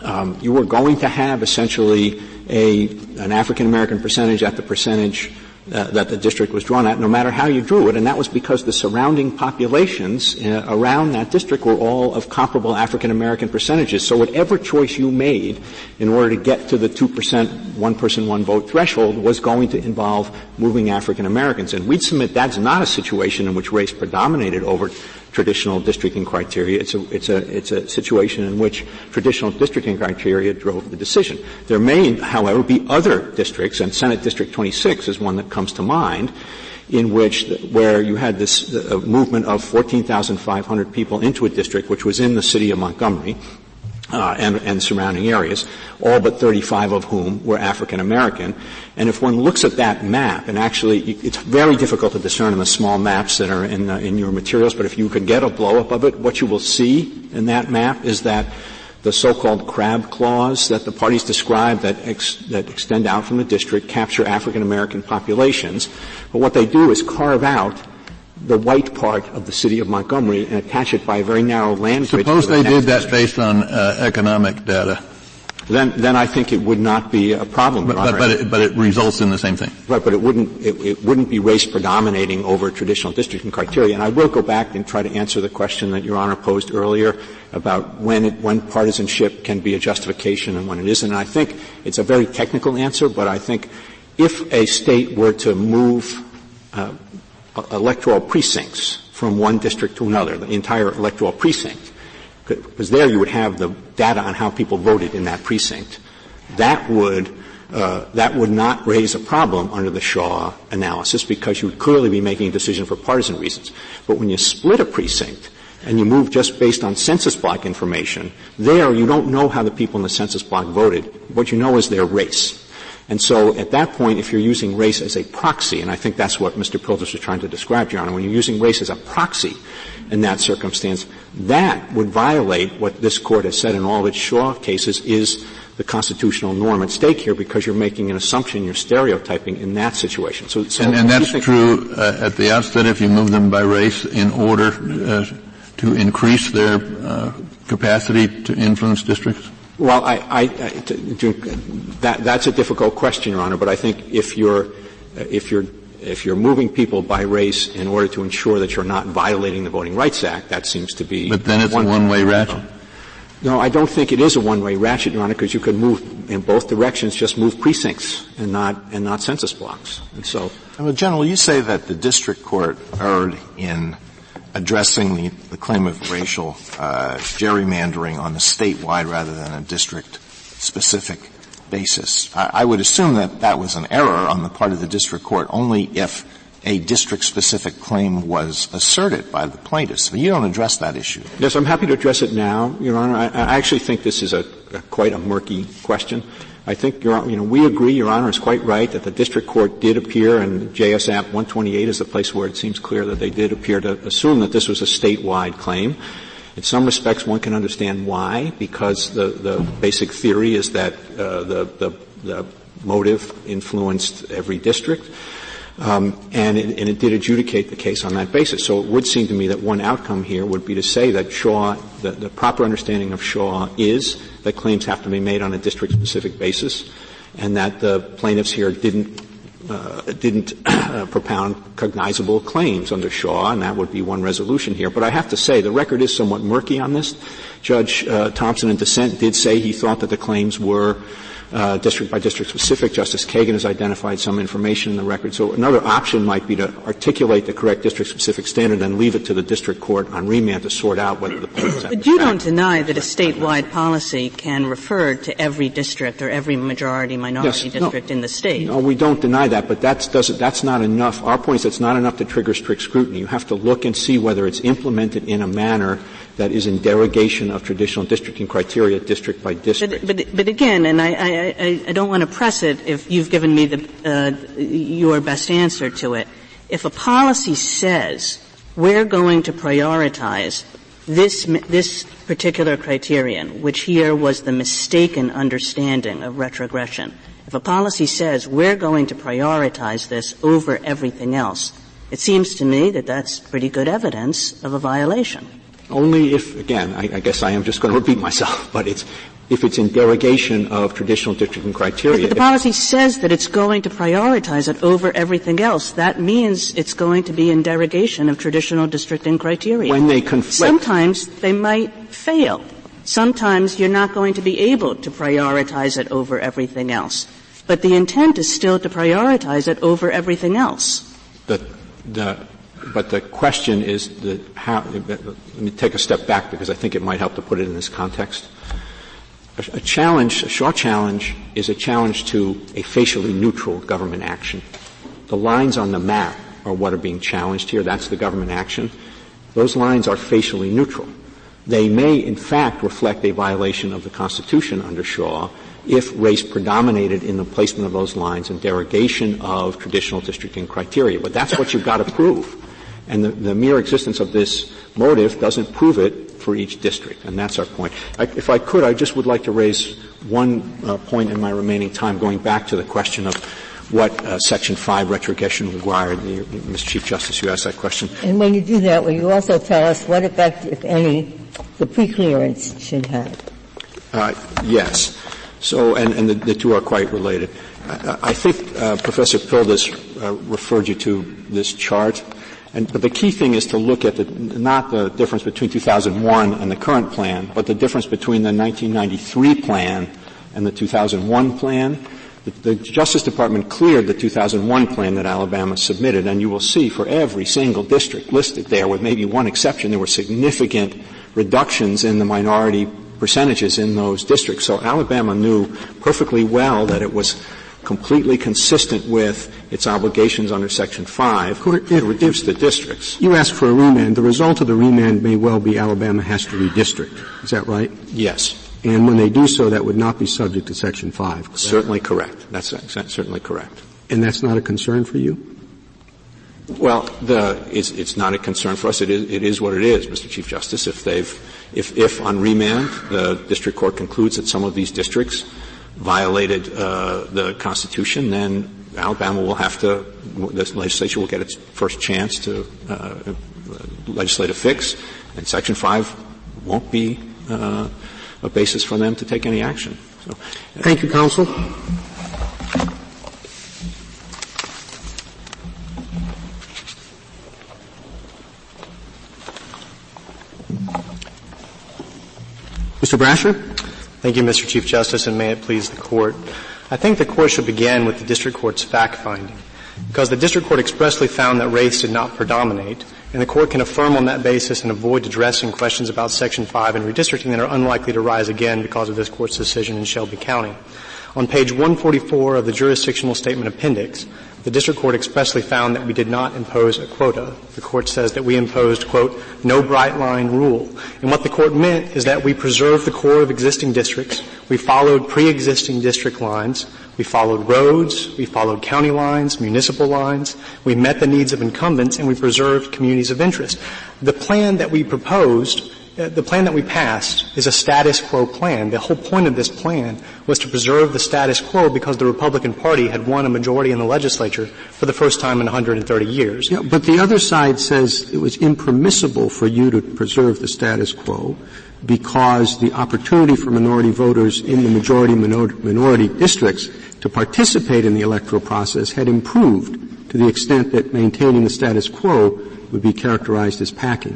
um, you were going to have essentially a, an African American percentage at the percentage uh, that the district was drawn at, no matter how you drew it, and that was because the surrounding populations uh, around that district were all of comparable African American percentages. So whatever choice you made in order to get to the two percent, one person, one vote threshold was going to involve moving African Americans, and we'd submit that's not a situation in which race predominated over traditional districting criteria. It's a, it's a, it's a situation in which traditional districting criteria drove the decision. There may, however, be other districts, and Senate District 26 is one that comes to mind, in which, where you had this uh, movement of 14,500 people into a district, which was in the city of Montgomery, uh, and, and, surrounding areas, all but 35 of whom were African American. And if one looks at that map, and actually it's very difficult to discern in the small maps that are in, in your materials, but if you could get a blow-up of it, what you will see in that map is that the so-called crab claws that the parties describe that, ex- that extend out from the district capture African American populations. But what they do is carve out the white part of the city of Montgomery and attach it by a very narrow land bridge. Suppose the they did that based on uh, economic data. Then, then I think it would not be a problem. But, but, but, it, but it, results in the same thing. Right, but it wouldn't, it, it, wouldn't be race predominating over traditional districting criteria. And I will go back and try to answer the question that Your Honor posed earlier about when, it, when partisanship can be a justification and when it isn't. And I think it's a very technical answer, but I think if a state were to move uh, electoral precincts from one district to another, the entire electoral precinct, because there you would have the data on how people voted in that precinct. That would uh, that would not raise a problem under the Shaw analysis because you would clearly be making a decision for partisan reasons. But when you split a precinct and you move just based on census block information, there you don't know how the people in the census block voted. What you know is their race. And so at that point, if you're using race as a proxy, and I think that's what Mr. Pildes was trying to describe, Your Honor, when you're using race as a proxy in that circumstance, that would violate what this court has said in all of its Shaw cases is the constitutional norm at stake here because you're making an assumption, you're stereotyping in that situation. So, so and, and that's true uh, at the outset if you move them by race in order uh, to increase their uh, capacity to influence districts? Well, I, I, I to, to, that, that's a difficult question, Your Honor. But I think if you're if you're if you're moving people by race in order to ensure that you're not violating the Voting Rights Act, that seems to be. But then it's one, a one-way ratchet. No, I don't think it is a one-way ratchet, Your Honor, because you could move in both directions, just move precincts and not, and not census blocks. And so. Well, General, you say that the district court erred in addressing the, the claim of racial uh, gerrymandering on a statewide rather than a district specific basis. I, I would assume that that was an error on the part of the district court only if a district-specific claim was asserted by the plaintiffs. But you don't address that issue. Yes, I'm happy to address it now, Your Honor. I, I actually think this is a, a, quite a murky question. I think, Your, you know, we agree, Your Honor is quite right that the district court did appear, and JS App 128 is the place where it seems clear that they did appear to assume that this was a statewide claim. In some respects, one can understand why, because the, the basic theory is that uh, the, the, the motive influenced every district. Um, and, it, and, it, did adjudicate the case on that basis. So it would seem to me that one outcome here would be to say that Shaw, the, the proper understanding of Shaw is that claims have to be made on a district-specific basis, and that the plaintiffs here didn't uh, didn't uh, propound cognizable claims under Shaw, and that would be one resolution here. But I have to say, the record is somewhat murky on this. Judge uh, Thompson in dissent did say he thought that the claims were uh, district by district specific. Justice Kagan has identified some information in the record. So another option might be to articulate the correct district specific standard and leave it to the district court on remand to sort out whether the plaintiffs But you don't deny that a statewide policy can refer to every district or every majority minority yes, district no, in the state. No, we don't deny that, but that's, doesn't, that's not enough. Our point is it's not enough to trigger strict scrutiny. You have to look and see whether it's implemented in a manner that is in derogation of traditional districting criteria district by district. But, but, but again, and I, I, I, don't want to press it if you've given me the, uh, your best answer to it. If a policy says we're going to prioritize this, this particular criterion, which here was the mistaken understanding of retrogression, if a policy says we're going to prioritize this over everything else, it seems to me that that's pretty good evidence of a violation. Only if, again, I, I guess I am just going to repeat myself, but it's if it's in derogation of traditional districting criteria. But the policy says that it's going to prioritize it over everything else. That means it's going to be in derogation of traditional districting criteria. When they conflict. Sometimes they might fail. Sometimes you're not going to be able to prioritize it over everything else. But the intent is still to prioritize it over everything else. The, the but the question is the how, let me take a step back because I think it might help to put it in this context. A, a challenge, a Shaw challenge, is a challenge to a facially neutral government action. The lines on the map are what are being challenged here. That's the government action. Those lines are facially neutral. They may, in fact, reflect a violation of the Constitution under Shaw if race predominated in the placement of those lines in derogation of traditional districting criteria. But that's what you've got to prove. And the, the, mere existence of this motive doesn't prove it for each district, and that's our point. I, if I could, I just would like to raise one uh, point in my remaining time, going back to the question of what uh, Section 5 retrogression required. Mr. Chief Justice, you asked that question. And when you do that, will you also tell us what effect, if any, the preclearance should have? Uh, yes. So, and, and the, the, two are quite related. I, I think uh, Professor Pildes uh, referred you to this chart. And, but the key thing is to look at the, not the difference between 2001 and the current plan, but the difference between the 1993 plan and the 2001 plan. The, the Justice Department cleared the 2001 plan that Alabama submitted, and you will see for every single district listed there, with maybe one exception, there were significant reductions in the minority percentages in those districts. So Alabama knew perfectly well that it was completely consistent with its obligations under Section 5 to reduce the districts. You ask for a remand. The result of the remand may well be Alabama has to redistrict. Is that right? Yes. And when they do so, that would not be subject to Section 5. Correct? Certainly correct. That's certainly correct. And that's not a concern for you? Well, the, it's, it's, not a concern for us. It is, it is what it is, Mr. Chief Justice. If they've, if, if on remand the district court concludes that some of these districts violated uh, the Constitution, then Alabama will have to, the legislature will get its first chance to uh, legislate a fix, and Section 5 won't be uh, a basis for them to take any action. So, Thank you, counsel. Mr. Brasher? Thank you, Mr. Chief Justice, and may it please the Court. I think the Court should begin with the District Court's fact-finding, because the District Court expressly found that race did not predominate, and the Court can affirm on that basis and avoid addressing questions about Section 5 and redistricting that are unlikely to rise again because of this Court's decision in Shelby County. On page 144 of the jurisdictional statement appendix, the district court expressly found that we did not impose a quota. The court says that we imposed, quote, no bright line rule. And what the court meant is that we preserved the core of existing districts. We followed pre-existing district lines. We followed roads. We followed county lines, municipal lines. We met the needs of incumbents and we preserved communities of interest. The plan that we proposed Uh, the plan that we passed is a status quo plan. The whole point of this plan was to preserve the status quo because the Republican Party had won a majority in the legislature for the first time in 130 years. Yeah, but the other side says it was impermissible for you to preserve the status quo because the opportunity for minority voters in the majority minority districts to participate in the electoral process had improved to the extent that maintaining the status quo would be characterized as packing.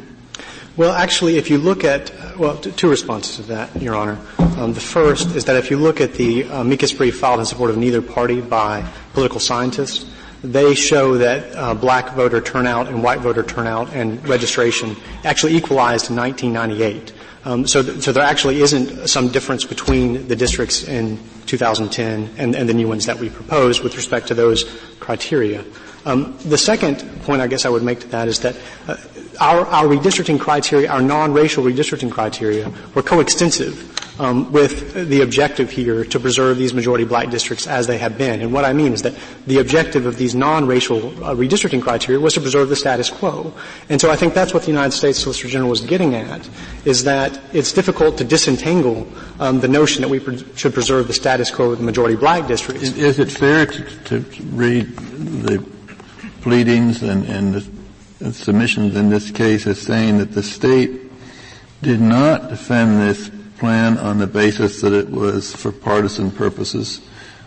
Well, actually, if you look at, well, t- two responses to that, Your Honor. Um, the first is that if you look at the amicus brief filed in support of neither party by political scientists, they show that uh, black voter turnout and white voter turnout and registration actually equalized in 1998. Um, so, th- so there actually isn't some difference between the districts in 2010 and, and the new ones that we proposed with respect to those criteria. Um, the second point I guess I would make to that is that uh, our, our, redistricting criteria, our non-racial redistricting criteria, were coextensive um, with the objective here to preserve these majority black districts as they have been. And what I mean is that the objective of these non-racial uh, redistricting criteria was to preserve the status quo. And so I think that's what the United States Solicitor General was getting at, is that it's difficult to disentangle um, the notion that we pre- should preserve the status quo of the majority black districts. Is, is it fair to, to, read the pleadings and, and the submissions in this case as saying that the state did not defend this plan on the basis that it was for partisan purposes,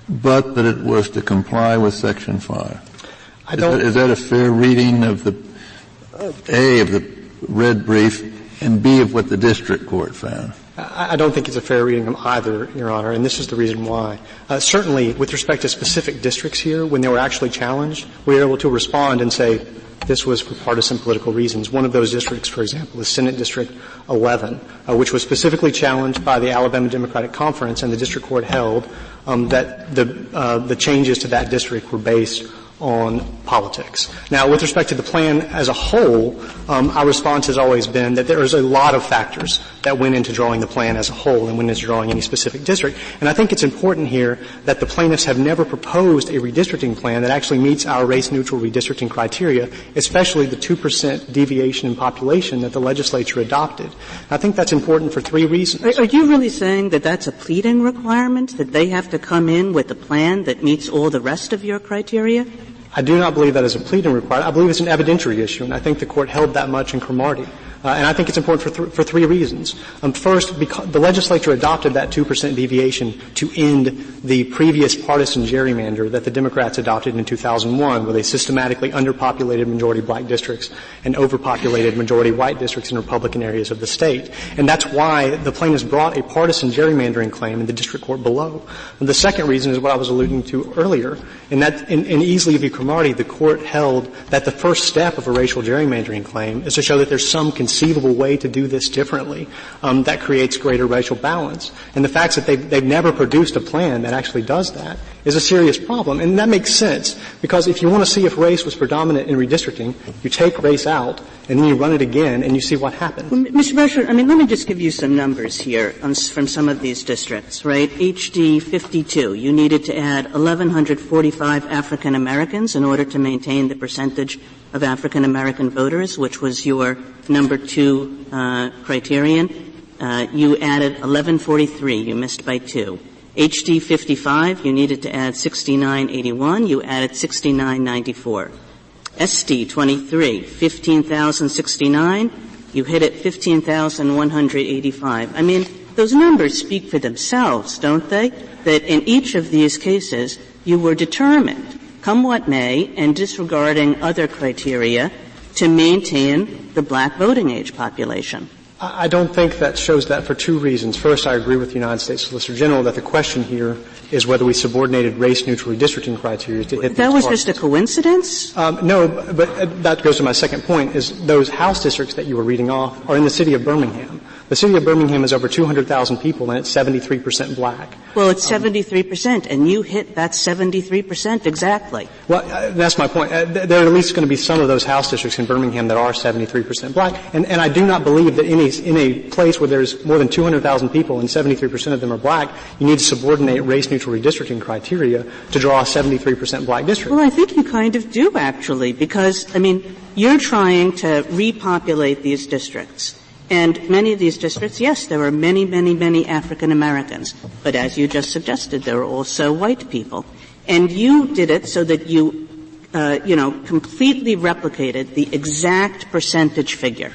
but that it was to comply with Section 5. I don't, is, that, is that a fair reading of the A, of the red brief, and B, of what the district court found? I don't think it's a fair reading of either, Your Honor, and this is the reason why. Uh, certainly, with respect to specific districts here, when they were actually challenged, we were able to respond and say, this was for partisan political reasons. One of those districts, for example, is Senate District 11, uh, which was specifically challenged by the Alabama Democratic Conference, and the district court held um, that the, uh, the changes to that district were based on politics. Now, with respect to the plan as a whole, um, our response has always been that there is a lot of factors that went into drawing the plan as a whole and went into drawing any specific district. And I think it's important here that the plaintiffs have never proposed a redistricting plan that actually meets our race-neutral redistricting criteria, especially the 2% deviation in population that the legislature adopted. I think that's important for three reasons. Are, are you really saying that that's a pleading requirement, that they have to come in with a plan that meets all the rest of your criteria? I do not believe that is a pleading requirement. I believe it's an evidentiary issue, and I think the court held that much in Cromartie. Uh, and I think it's important for, th- for three reasons. Um, first, the legislature adopted that 2% deviation to end the previous partisan gerrymander that the Democrats adopted in 2001, where they systematically underpopulated majority black districts and overpopulated majority white districts in Republican areas of the state. And that's why the plaintiffs brought a partisan gerrymandering claim in the district court below. And the second reason is what I was alluding to earlier. In that, in, in Easley v. Cromartie, the court held that the first step of a racial gerrymandering claim is to show that there's some conceivable way to do this differently um, that creates greater racial balance. And the fact that they've, they've never produced a plan that actually does that is a serious problem. And that makes sense because if you want to see if race was predominant in redistricting, you take race out and then you run it again and you see what happens. Well, Mr. Brasher, I mean, let me just give you some numbers here on, from some of these districts, right? HD 52, you needed to add 1,145 African Americans in order to maintain the percentage of African American voters, which was your number two uh, criterion. Uh, you added 1143. You missed by two. HD 55, you needed to add 6981, you added 6994. SD 23, 15,069, you hit it 15,185. I mean, those numbers speak for themselves, don't they? That in each of these cases, you were determined, come what may, and disregarding other criteria, to maintain the black voting age population. I don't think that shows that for two reasons. First, I agree with the United States Solicitor General that the question here is whether we subordinated race-neutral redistricting criteria to hit That was targets. just a coincidence? Um, no, but that goes to my second point, is those House districts that you were reading off are in the city of Birmingham. The city of Birmingham is over 200,000 people and it's 73% black. Well, it's 73%, and you hit that 73% exactly. Well, uh, that's my point. Uh, th- there are at least going to be some of those House districts in Birmingham that are 73% black, and, and I do not believe that in a, in a place where there's more than 200,000 people and 73% of them are black, you need to subordinate race-neutral redistricting criteria to draw a 73% black district. Well, I think you kind of do actually, because, I mean, you're trying to repopulate these districts. And many of these districts, yes, there are many, many, many African Americans. But as you just suggested, there are also white people. And you did it so that you, uh, you know, completely replicated the exact percentage figure.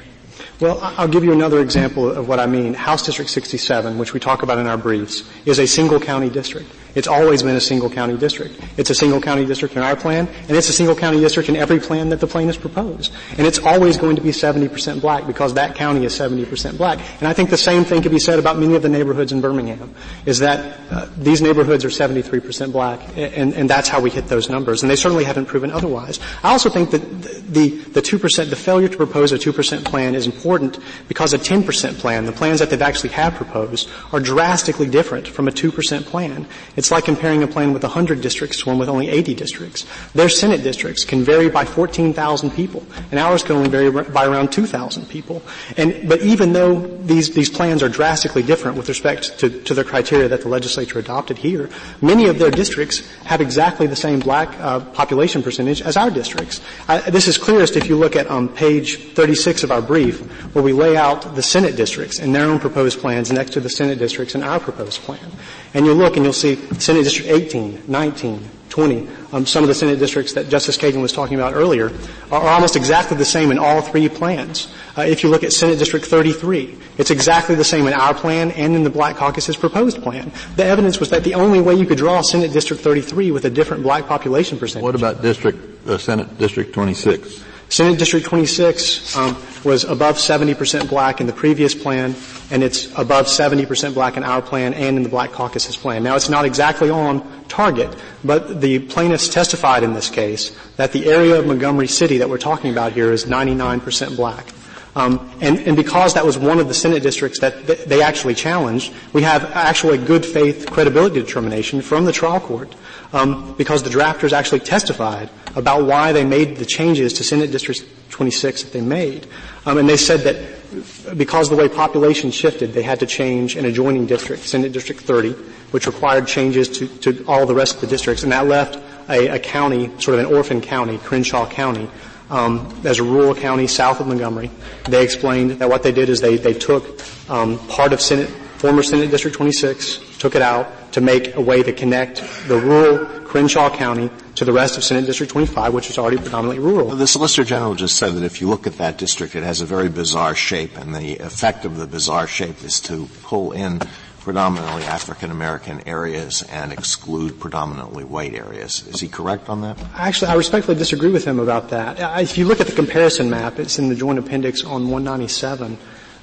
Well, I'll give you another example of what I mean. House District 67, which we talk about in our briefs, is a single county district. It's always been a single county district. It's a single county district in our plan, and it's a single county district in every plan that the plaintiffs proposed. And it's always going to be 70% black because that county is 70% black. And I think the same thing can be said about many of the neighborhoods in Birmingham, is that uh, these neighborhoods are 73% black, and, and that's how we hit those numbers. And they certainly haven't proven otherwise. I also think that the, the 2%, the failure to propose a 2% plan is important because a 10% plan, the plans that they've actually have proposed, are drastically different from a 2% plan. It's like comparing a plan with 100 districts to one with only 80 districts. Their Senate districts can vary by 14,000 people, and ours can only vary by around 2,000 people. And, but even though these, these plans are drastically different with respect to, to the criteria that the legislature adopted here, many of their districts have exactly the same black uh, population percentage as our districts. I, this is clearest if you look at um, page 36 of our brief, where we lay out the Senate districts and their own proposed plans next to the Senate districts and our proposed plan. And you'll look and you'll see Senate District 18, 19, 20, um, some of the Senate districts that Justice Kagan was talking about earlier are, almost exactly the same in all three plans. Uh, if you look at Senate District 33, it's exactly the same in our plan and in the Black Caucus's proposed plan. The evidence was that the only way you could draw Senate District 33 with a different black population percentage. What about District, uh, Senate District 26? Senate District 26 um, was above 70% black in the previous plan, and it's above 70% black in our plan and in the Black Caucus's plan. Now, it's not exactly on target, but the plaintiffs testified in this case that the area of Montgomery City that we're talking about here is 99% black. Um, and, and, because that was one of the Senate districts that th- they actually challenged, we have actually good faith credibility determination from the trial court um, because the drafters actually testified about why they made the changes to Senate District 26 that they made. Um, and they said that because the way population shifted, they had to change an adjoining district, Senate District 30, which required changes to, to all the rest of the districts, and that left a, a county, sort of an orphan county, Crenshaw County, um, as a rural county south of Montgomery. They explained that what they did is they, they took um, part of Senate, former Senate District 26, took it out to make a way to connect the rural Crenshaw County to the rest of Senate District 25, which is already predominantly rural. The Solicitor General just said that if you look at that district, it has a very bizarre shape, and the effect of the bizarre shape is to pull in predominantly African American areas and exclude predominantly white areas. Is he correct on that? Actually, I respectfully disagree with him about that. If you look at the comparison map, it's in the joint appendix on 197.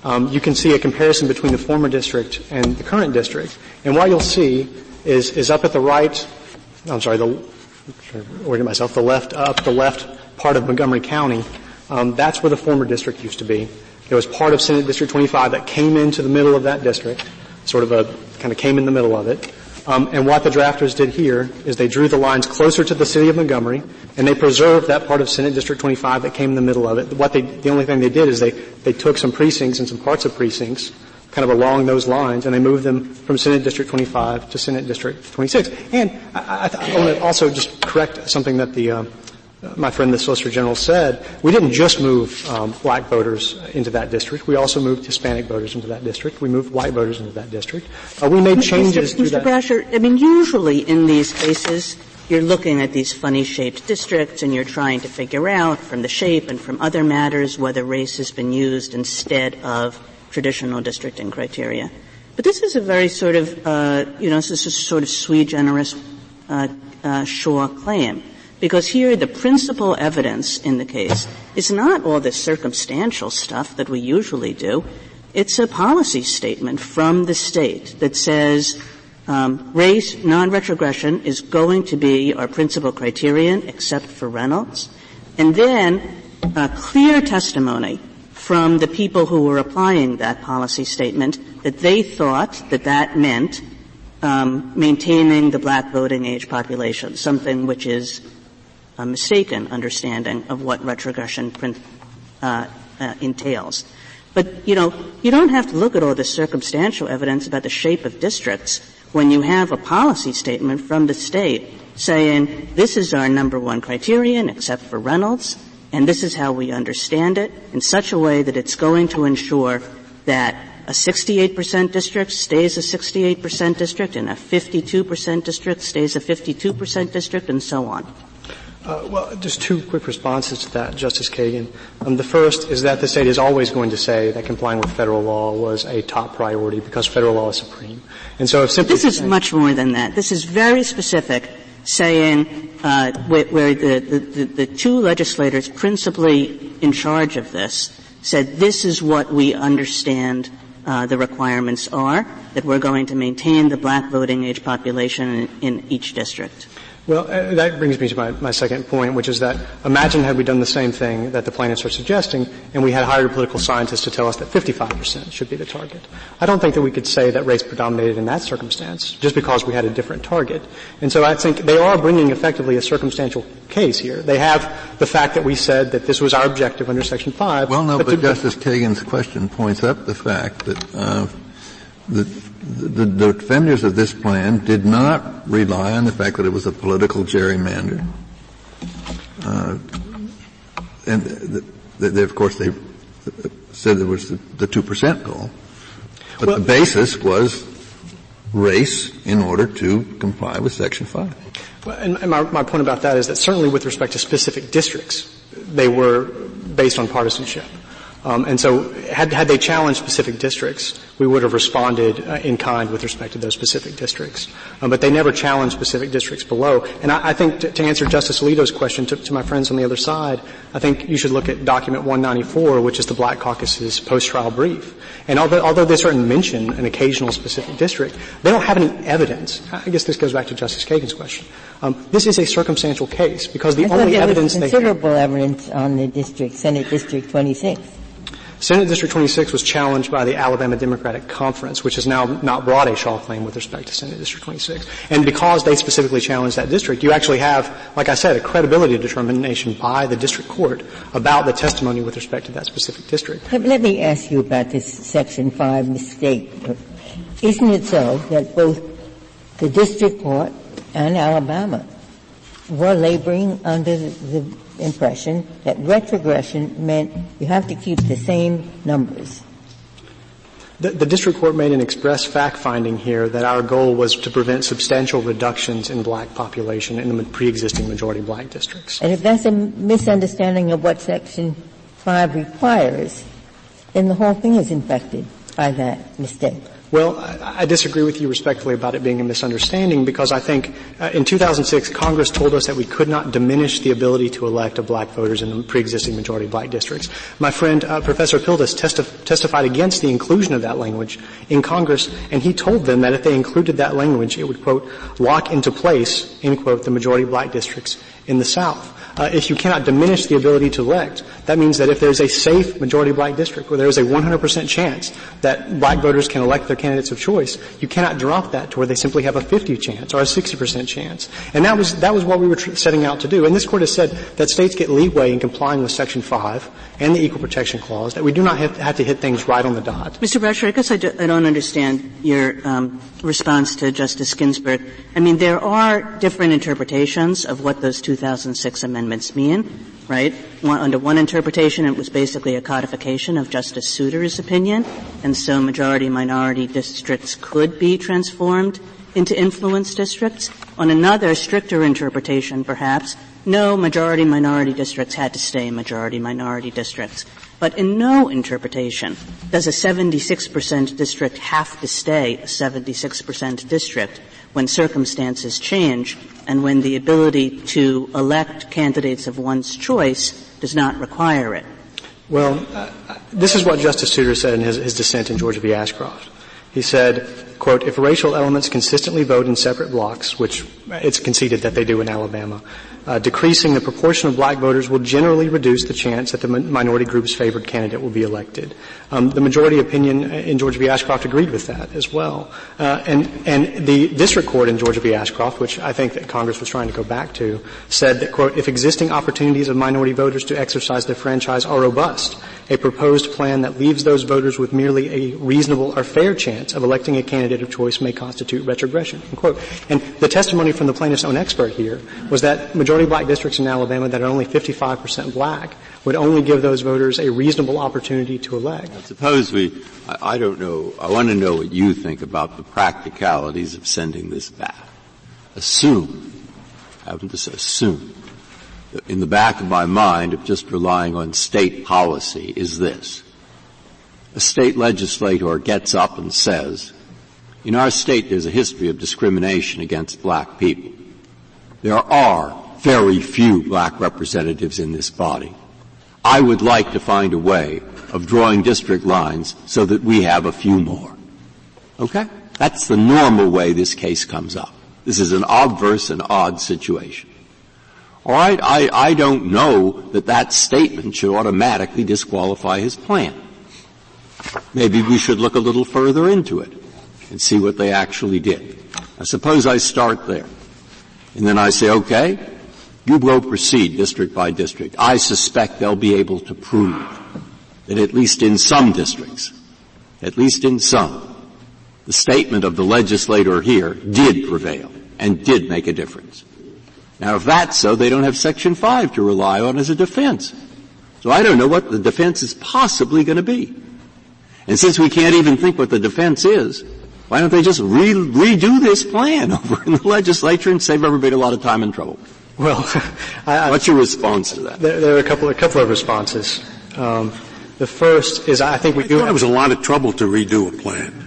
Um, you can see a comparison between the former district and the current district. And what you'll see is, is up at the right, I'm sorry, the, order myself, the left, up the left part of Montgomery County, um, that's where the former district used to be. It was part of Senate District 25 that came into the middle of that district sort of a kind of came in the middle of it. Um, and what the drafters did here is they drew the lines closer to the city of Montgomery, and they preserved that part of Senate District 25 that came in the middle of it. What they, the only thing they did is they, they took some precincts and some parts of precincts, kind of along those lines, and they moved them from Senate District 25 to Senate District 26. And I, I, I want to also just correct something that the uh, my friend the Solicitor General said, we didn't just move um, black voters into that district. We also moved Hispanic voters into that district. We moved white voters into that district. Uh, we made changes Mr. Mr. Brasher, I mean, usually in these cases, you're looking at these funny shaped districts and you're trying to figure out from the shape and from other matters whether race has been used instead of traditional districting criteria. But this is a very sort of, uh, you know, this is a sort of sui generis uh, uh, Shaw claim. Because here the principal evidence in the case is not all this circumstantial stuff that we usually do. It's a policy statement from the state that says um, race, non-retrogression is going to be our principal criterion except for Reynolds. And then uh, clear testimony from the people who were applying that policy statement that they thought that that meant um, maintaining the black voting age population, something which is a mistaken understanding of what retrogression uh, uh, entails. But you know, you don't have to look at all the circumstantial evidence about the shape of districts when you have a policy statement from the state saying this is our number one criterion except for Reynolds, and this is how we understand it in such a way that it's going to ensure that a 68% district stays a 68% district and a 52% district stays a 52% district and so on. Uh, well, just two quick responses to that, Justice Kagan. Um, the first is that the state is always going to say that complying with federal law was a top priority because federal law is supreme. And so if simply this is much more than that. This is very specific, saying uh, where, where the, the, the, two legislators principally in charge of this said this is what we understand uh, the requirements are, that we're going to maintain the black voting age population in, in each district. Well, uh, that brings me to my, my second point, which is that imagine had we done the same thing that the plaintiffs are suggesting, and we had hired political scientists to tell us that 55% should be the target. I don't think that we could say that race predominated in that circumstance, just because we had a different target. And so I think they are bringing effectively a circumstantial case here. They have the fact that we said that this was our objective under Section 5. Well, no, but, but Justice Kagan's question points up the fact that, uh, that the, the defenders of this plan did not rely on the fact that it was a political gerrymander. Uh, and the, of course, they said there was the two percent goal, but well, the basis was race in order to comply with Section Five. Well, and, and my, my point about that is that certainly with respect to specific districts, they were based on partisanship. Um, and so, had, had they challenged specific districts, we would have responded uh, in kind with respect to those specific districts. Um, but they never challenged specific districts below. And I, I think to, to, answer Justice Alito's question to, to, my friends on the other side, I think you should look at document 194, which is the Black Caucus's post-trial brief. And although, although they certainly mention an occasional specific district, they don't have any evidence. I guess this goes back to Justice Kagan's question. Um, this is a circumstantial case because the I only evidence considerable evidence on the district, Senate District 26. Senate District 26 was challenged by the Alabama Democratic Conference, which has now not brought a Shaw claim with respect to Senate District 26. And because they specifically challenged that district, you actually have, like I said, a credibility determination by the district court about the testimony with respect to that specific district. Let, let me ask you about this Section 5 mistake. Isn't it so that both the district court and Alabama were laboring under the impression that retrogression meant you have to keep the same numbers. The, the, district court made an express fact finding here that our goal was to prevent substantial reductions in black population in the pre-existing majority black districts. And if that's a misunderstanding of what Section 5 requires, then the whole thing is infected by that mistake. Well, I, disagree with you respectfully about it being a misunderstanding because I think uh, in 2006 Congress told us that we could not diminish the ability to elect of black voters in the pre-existing majority black districts. My friend uh, Professor Pildes testi- testified against the inclusion of that language in Congress, and he told them that if they included that language, it would quote lock into place end quote the majority black districts in the South uh, if you cannot diminish the ability to elect, that means that if there's a safe majority black district where there is a 100% chance that black voters can elect their candidates of choice, you cannot drop that to where they simply have a 50 chance or a 60% chance. And that was, that was what we were tr- setting out to do. And this court has said that states get leeway in complying with Section 5 and the Equal Protection Clause, that we do not have, have to hit things right on the dot. Mr. Brasher, I guess I, do, I don't understand your um, response to Justice Ginsburg. I mean, there are different interpretations of what those 2006 amendments amendments mean, right? One, under one interpretation, it was basically a codification of Justice Souter's opinion, and so majority-minority districts could be transformed into influence districts. On another, stricter interpretation, perhaps, no majority-minority districts had to stay majority-minority districts. But in no interpretation does a 76% district have to stay a 76% district when circumstances change and when the ability to elect candidates of one's choice does not require it. Well, uh, this is what Justice Souter said in his, his dissent in Georgia v. Ashcroft. He said, quote, if racial elements consistently vote in separate blocs, which it's conceded that they do in Alabama, uh, decreasing the proportion of black voters will generally reduce the chance that the minority group's favored candidate will be elected. Um, the majority opinion in Georgia v. Ashcroft agreed with that as well. Uh, and, and the district court in Georgia v. Ashcroft, which I think that Congress was trying to go back to, said that, quote, if existing opportunities of minority voters to exercise their franchise are robust, a proposed plan that leaves those voters with merely a reasonable or fair chance of electing a candidate of choice may constitute retrogression. Unquote. And the testimony from the plaintiff's own expert here was that majority black districts in Alabama that are only 55% black would only give those voters a reasonable opportunity to elect. Suppose we, I, I don't know, I want to know what you think about the practicalities of sending this back. Assume, I happen to say assume, in the back of my mind of just relying on state policy is this. A state legislator gets up and says, in our state there's a history of discrimination against black people. There are very few black representatives in this body. I would like to find a way of drawing district lines so that we have a few more. Okay? That's the normal way this case comes up. This is an obverse and odd situation. All right, I, I don't know that that statement should automatically disqualify his plan. Maybe we should look a little further into it and see what they actually did. I suppose I start there. And then I say, okay, you go proceed district by district. I suspect they'll be able to prove that at least in some districts, at least in some, the statement of the legislator here did prevail and did make a difference. Now if that's so, they don't have section 5 to rely on as a defense. So I don't know what the defense is possibly going to be. And since we can't even think what the defense is, why don't they just re- redo this plan over in the legislature and save everybody a lot of time and trouble? Well, I, what's your response to that? There, there, are a couple, a couple of responses. Um, the first is I think we I do. Thought it was a lot of trouble to redo a plan.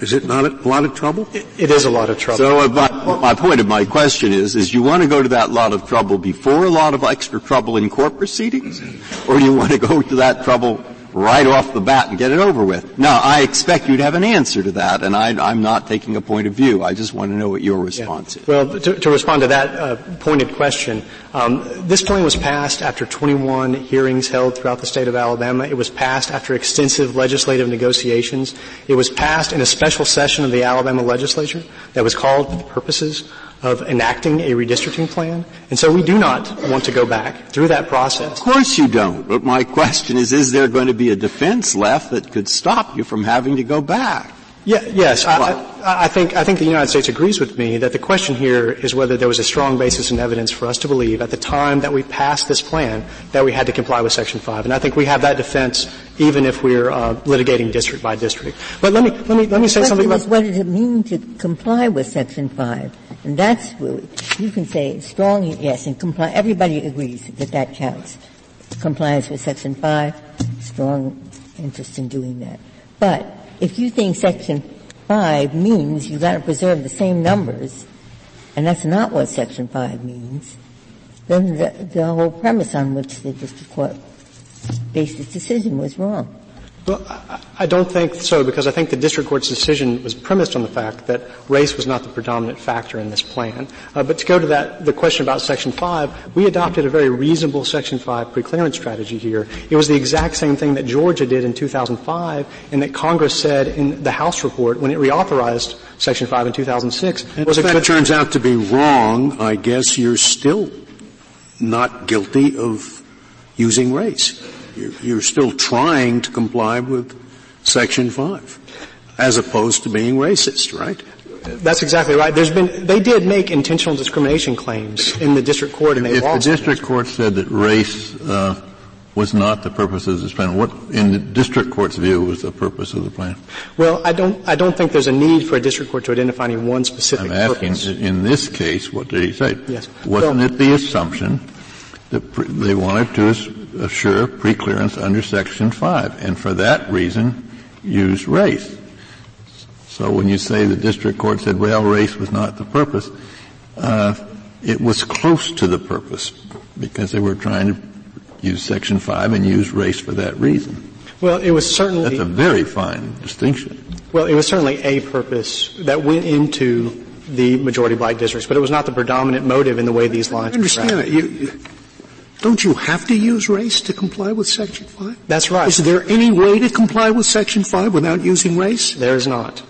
Is it not a lot of trouble? it, it is a lot of trouble. So uh, my, my point of my question is, is you want to go to that lot of trouble before a lot of extra trouble in court proceedings? Or do you want to go to that trouble right off the bat and get it over with. Now, I expect you to have an answer to that, and I, am not taking a point of view. I just want to know what your response yeah. is. Well, to, to, respond to that uh, pointed question, um, this plan was passed after 21 hearings held throughout the state of Alabama. It was passed after extensive legislative negotiations. It was passed in a special session of the Alabama legislature that was called for the purposes of enacting a redistricting plan. And so we do not want to go back through that process. Of course you don't. But my question is, is there going to be a defense left that could stop you from having to go back? Yeah, yes, I, I, I, think I think the United States agrees with me that the question here is whether there was a strong basis in evidence for us to believe at the time that we passed this plan that we had to comply with Section Five, and I think we have that defense even if we're uh, litigating district by district. But let me let me let me say the something about what does it mean to comply with Section Five, and that's really you can say strong yes and comply. Everybody agrees that that counts. Compliance with Section Five, strong interest in doing that, but if you think section 5 means you've got to preserve the same numbers, and that's not what section 5 means, then the, the whole premise on which the district court based its decision was wrong. Well, I don't think so because I think the district court's decision was premised on the fact that race was not the predominant factor in this plan. Uh, but to go to that, the question about Section 5, we adopted a very reasonable Section 5 preclearance strategy here. It was the exact same thing that Georgia did in 2005 and that Congress said in the House report when it reauthorized Section 5 in 2006. And if that turns out to be wrong, I guess you're still not guilty of using race. You're, you're still trying to comply with Section 5, as opposed to being racist, right? That's exactly right. There's been, they did make intentional discrimination claims in the district court and they if lost. If the district court said that race, uh, was not the purpose of this plan. What, in the district court's view, was the purpose of the plan? Well, I don't, I don't think there's a need for a district court to identify any one specific I'm asking, purpose. in this case, what did he say? Yes. Wasn't well, it the assumption that pre- they wanted to assure preclearance under Section 5, and for that reason, use race? So when you say the district court said, well, race was not the purpose, uh, it was close to the purpose because they were trying to use Section 5 and use race for that reason. Well, it was certainly. That's a very fine distinction. Well, it was certainly a purpose that went into the majority black districts, but it was not the predominant motive in the way these lines I understand were that. You, don't you have to use race to comply with Section 5? That's right. Is there any way to comply with Section 5 without using race? There is not.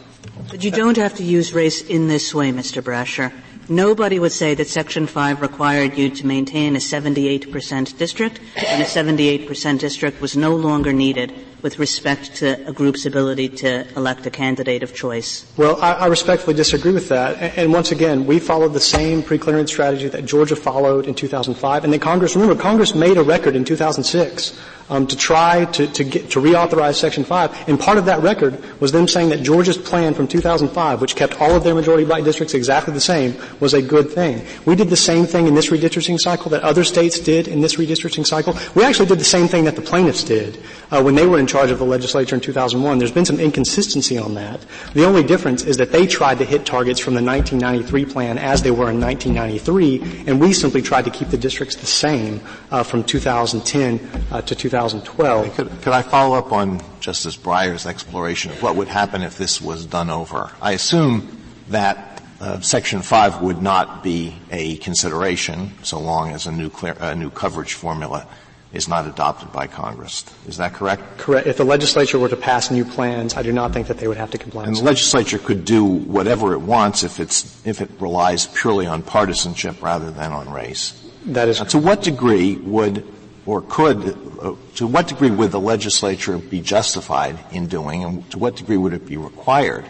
But you don't have to use race in this way, Mr. Brasher. Nobody would say that Section 5 required you to maintain a 78% district, and a 78% district was no longer needed with respect to a group's ability to elect a candidate of choice. Well, I, I respectfully disagree with that. And, and, once again, we followed the same preclearance strategy that Georgia followed in 2005, and then Congress, remember, Congress made a record in 2006 um, to try to, to, get, to reauthorize Section 5. And part of that record was them saying that Georgia's plan from 2005, which kept all of their majority black districts exactly the same, was a good thing. We did the same thing in this redistricting cycle that other states did in this redistricting cycle. We actually did the same thing that the plaintiffs did uh, when they were in charge of the legislature in 2001. There's been some inconsistency on that. The only difference is that they tried to hit targets from the 1993 plan as they were in 1993, and we simply tried to keep the districts the same uh, from 2010 uh, to 2000. 2012. Could, could I follow up on Justice Breyer's exploration of what would happen if this was done over? I assume that uh, Section 5 would not be a consideration so long as a new, clear, uh, new coverage formula is not adopted by Congress. Is that correct? Correct. If the legislature were to pass new plans, I do not think that they would have to comply. And the legislature could do whatever it wants if it's if it relies purely on partisanship rather than on race. That is. Now, to what degree would or could uh, to what degree would the legislature be justified in doing, and to what degree would it be required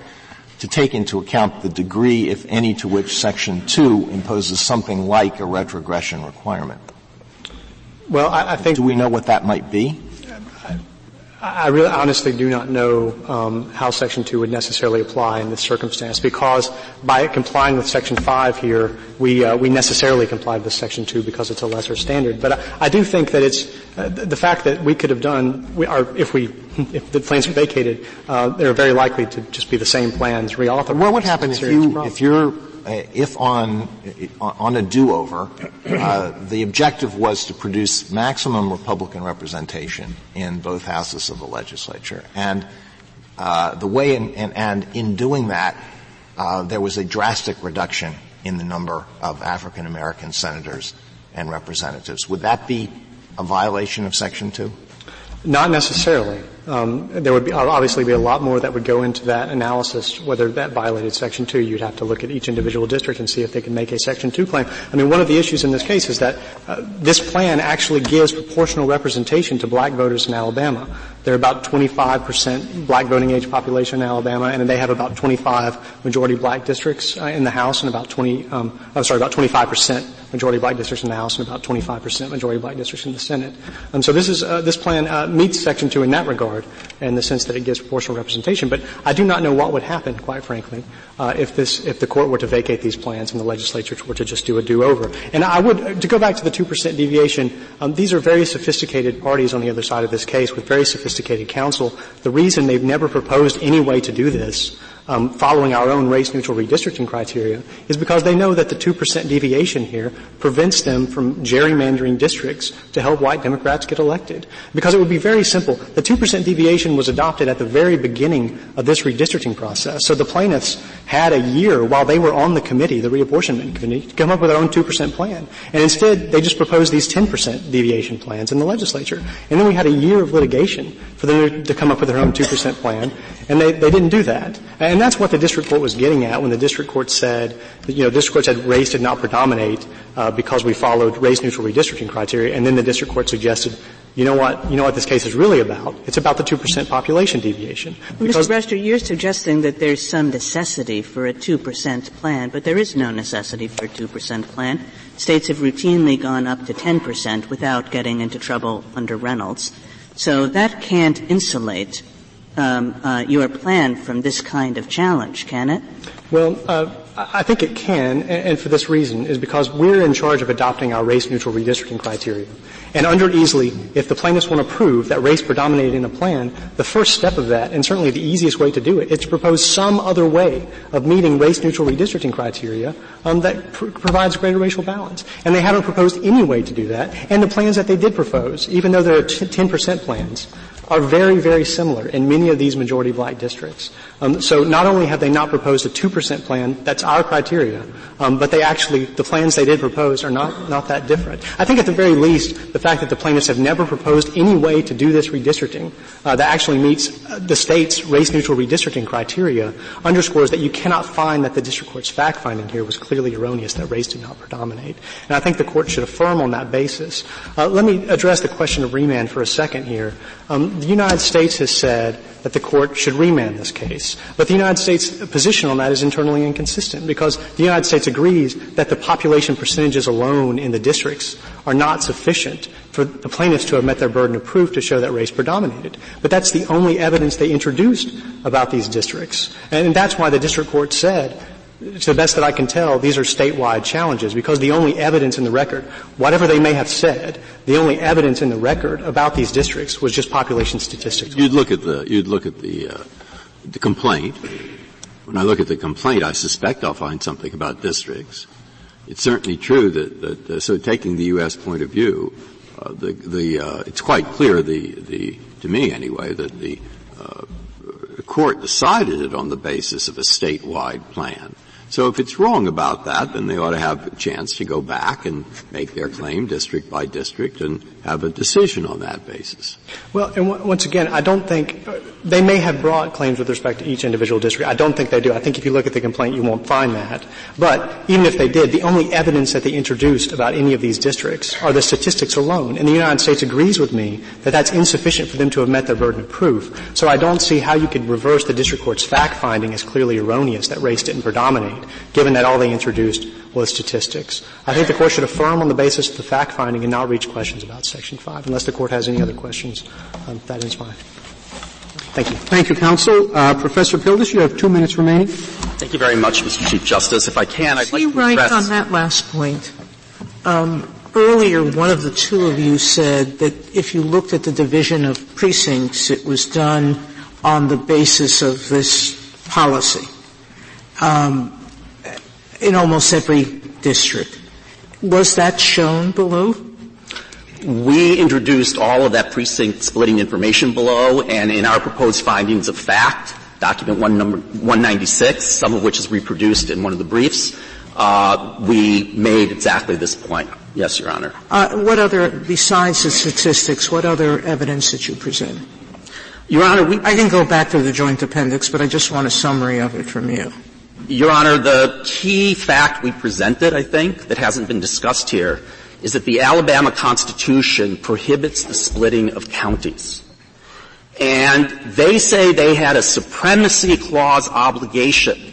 to take into account the degree, if any, to which Section 2 imposes something like a retrogression requirement? Well, I, I think. Do we know what that might be? I really honestly do not know um, how Section 2 would necessarily apply in this circumstance because by complying with Section 5 here, we, uh, we necessarily complied with Section 2 because it's a lesser standard. But I, I do think that it's uh, the fact that we could have done, we are, if we, if the plans are vacated, uh, they're very likely to just be the same plans reauthorized. What would happen if you, if you're uh, if on on a do-over, uh, the objective was to produce maximum Republican representation in both houses of the legislature, and uh, the way in, and, and, in doing that, uh, there was a drastic reduction in the number of African American senators and representatives. Would that be a violation of Section Two? Not necessarily. Um, there would be, obviously be a lot more that would go into that analysis, whether that violated Section 2. You'd have to look at each individual district and see if they can make a Section 2 claim. I mean, one of the issues in this case is that uh, this plan actually gives proportional representation to black voters in Alabama. There are about 25% black voting age population in Alabama, and they have about 25 majority black districts uh, in the House and about 20, um, I'm sorry, about 25% majority black districts in the House and about 25% majority black districts in the Senate. Um, so this is uh, this plan uh, meets Section 2 in that regard, in the sense that it gives proportional representation. But I do not know what would happen, quite frankly, uh, if this if the court were to vacate these plans and the legislature were to just do a do-over. And I would to go back to the two percent deviation. Um, these are very sophisticated parties on the other side of this case with very sophisticated counsel. The reason they've never proposed any way to do this um, following our own race-neutral redistricting criteria is because they know that the 2% deviation here prevents them from gerrymandering districts to help white Democrats get elected. Because it would be very simple. The 2% deviation was adopted at the very beginning of this redistricting process. So the plaintiffs had a year while they were on the committee, the reapportionment committee, to come up with their own 2% plan. And instead, they just proposed these 10% deviation plans in the legislature. And then we had a year of litigation for them to come up with their own 2% plan. And they, they didn't do that. And that's what the district court was getting at when the district court said, that, you know, district court said race did not predominate uh, because we followed race neutral redistricting criteria. And then the district court suggested you know what, you know what this case is really about? It's about the 2% population deviation. Mr. Brewster, you're suggesting that there's some necessity for a 2% plan, but there is no necessity for a 2% plan. States have routinely gone up to 10% without getting into trouble under Reynolds. So that can't insulate um, uh, your plan from this kind of challenge, can it? Well, uh, I think it can, and for this reason, is because we're in charge of adopting our race-neutral redistricting criteria. And under Easley, if the plaintiffs want to prove that race predominated in a plan, the first step of that, and certainly the easiest way to do it, is to propose some other way of meeting race-neutral redistricting criteria um, that pr- provides greater racial balance. And they haven't proposed any way to do that. And the plans that they did propose, even though they're t- 10% plans, are very, very similar in many of these majority black districts. Um, so not only have they not proposed a 2% plan, that's our criteria, um, but they actually, the plans they did propose are not, not that different. I think at the very least, the fact that the plaintiffs have never proposed any way to do this redistricting uh, that actually meets uh, the state's race-neutral redistricting criteria underscores that you cannot find that the district court's fact-finding here was clearly erroneous, that race did not predominate. And I think the court should affirm on that basis. Uh, let me address the question of remand for a second here. Um, the United States has said that the court should remand this case. But the United States position on that is internally inconsistent because the United States agrees that the population percentages alone in the districts are not sufficient for the plaintiffs to have met their burden of proof to show that race predominated. But that's the only evidence they introduced about these districts. And that's why the district court said to the best that I can tell, these are statewide challenges because the only evidence in the record, whatever they may have said, the only evidence in the record about these districts was just population statistics. You'd look at the, you'd look at the, uh, the complaint. When I look at the complaint, I suspect I'll find something about districts. It's certainly true that, that uh, so taking the U.S. point of view, uh, the, the, uh, it's quite clear the, the, to me anyway, that the, uh, court decided it on the basis of a statewide plan. So if it's wrong about that, then they ought to have a chance to go back and make their claim district by district and have a decision on that basis. Well, and w- once again, I don't think they may have brought claims with respect to each individual district. I don't think they do. I think if you look at the complaint, you won't find that. But even if they did, the only evidence that they introduced about any of these districts are the statistics alone. And the United States agrees with me that that's insufficient for them to have met their burden of proof. So I don't see how you could reverse the district court's fact finding as clearly erroneous that race didn't predominate given that all they introduced was statistics. I think the court should affirm on the basis of the fact finding and not reach questions about Section 5. Unless the court has any other questions, um, that is fine. Thank you. Thank you, counsel. Uh, Professor Pildes, you have two minutes remaining. Thank you very much, Mr. Chief Justice. If I can, I'd See like to right address... on that last point. Um, earlier, one of the two of you said that if you looked at the division of precincts, it was done on the basis of this policy. Um, in almost every district. Was that shown below? We introduced all of that precinct splitting information below, and in our proposed findings of fact, document one number 196, some of which is reproduced in one of the briefs, uh, we made exactly this point. Yes, Your Honor. Uh, what other, besides the statistics, what other evidence did you present? Your Honor, we, I can go back to the joint appendix, but I just want a summary of it from you. Your Honor, the key fact we presented, I think, that hasn't been discussed here, is that the Alabama Constitution prohibits the splitting of counties. And they say they had a supremacy clause obligation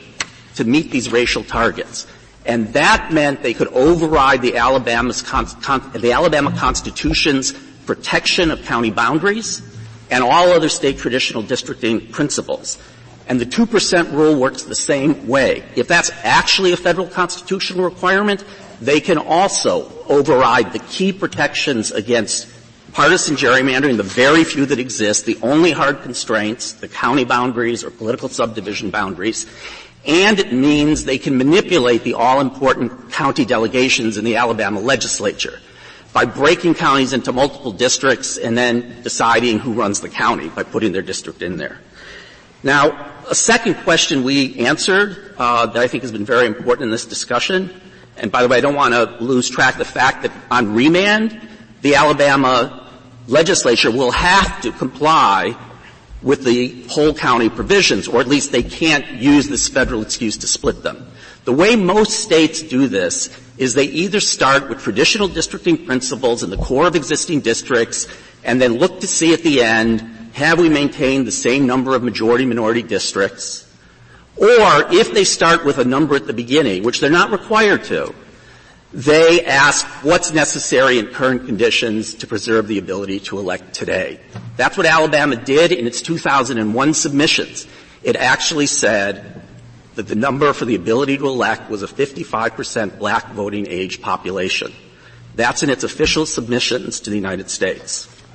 to meet these racial targets. And that meant they could override the, Alabama's con- con- the Alabama Constitution's protection of county boundaries and all other state traditional districting principles. And the 2% rule works the same way. If that's actually a federal constitutional requirement, they can also override the key protections against partisan gerrymandering, the very few that exist, the only hard constraints, the county boundaries or political subdivision boundaries, and it means they can manipulate the all-important county delegations in the Alabama legislature by breaking counties into multiple districts and then deciding who runs the county by putting their district in there. Now, a second question we answered uh, that I think has been very important in this discussion, and by the way, I don't want to lose track of the fact that on remand, the Alabama legislature will have to comply with the whole county provisions, or at least they can't use this federal excuse to split them. The way most states do this is they either start with traditional districting principles in the core of existing districts and then look to see at the end, have we maintained the same number of majority minority districts? Or if they start with a number at the beginning, which they're not required to, they ask what's necessary in current conditions to preserve the ability to elect today. That's what Alabama did in its 2001 submissions. It actually said that the number for the ability to elect was a 55% black voting age population. That's in its official submissions to the United States.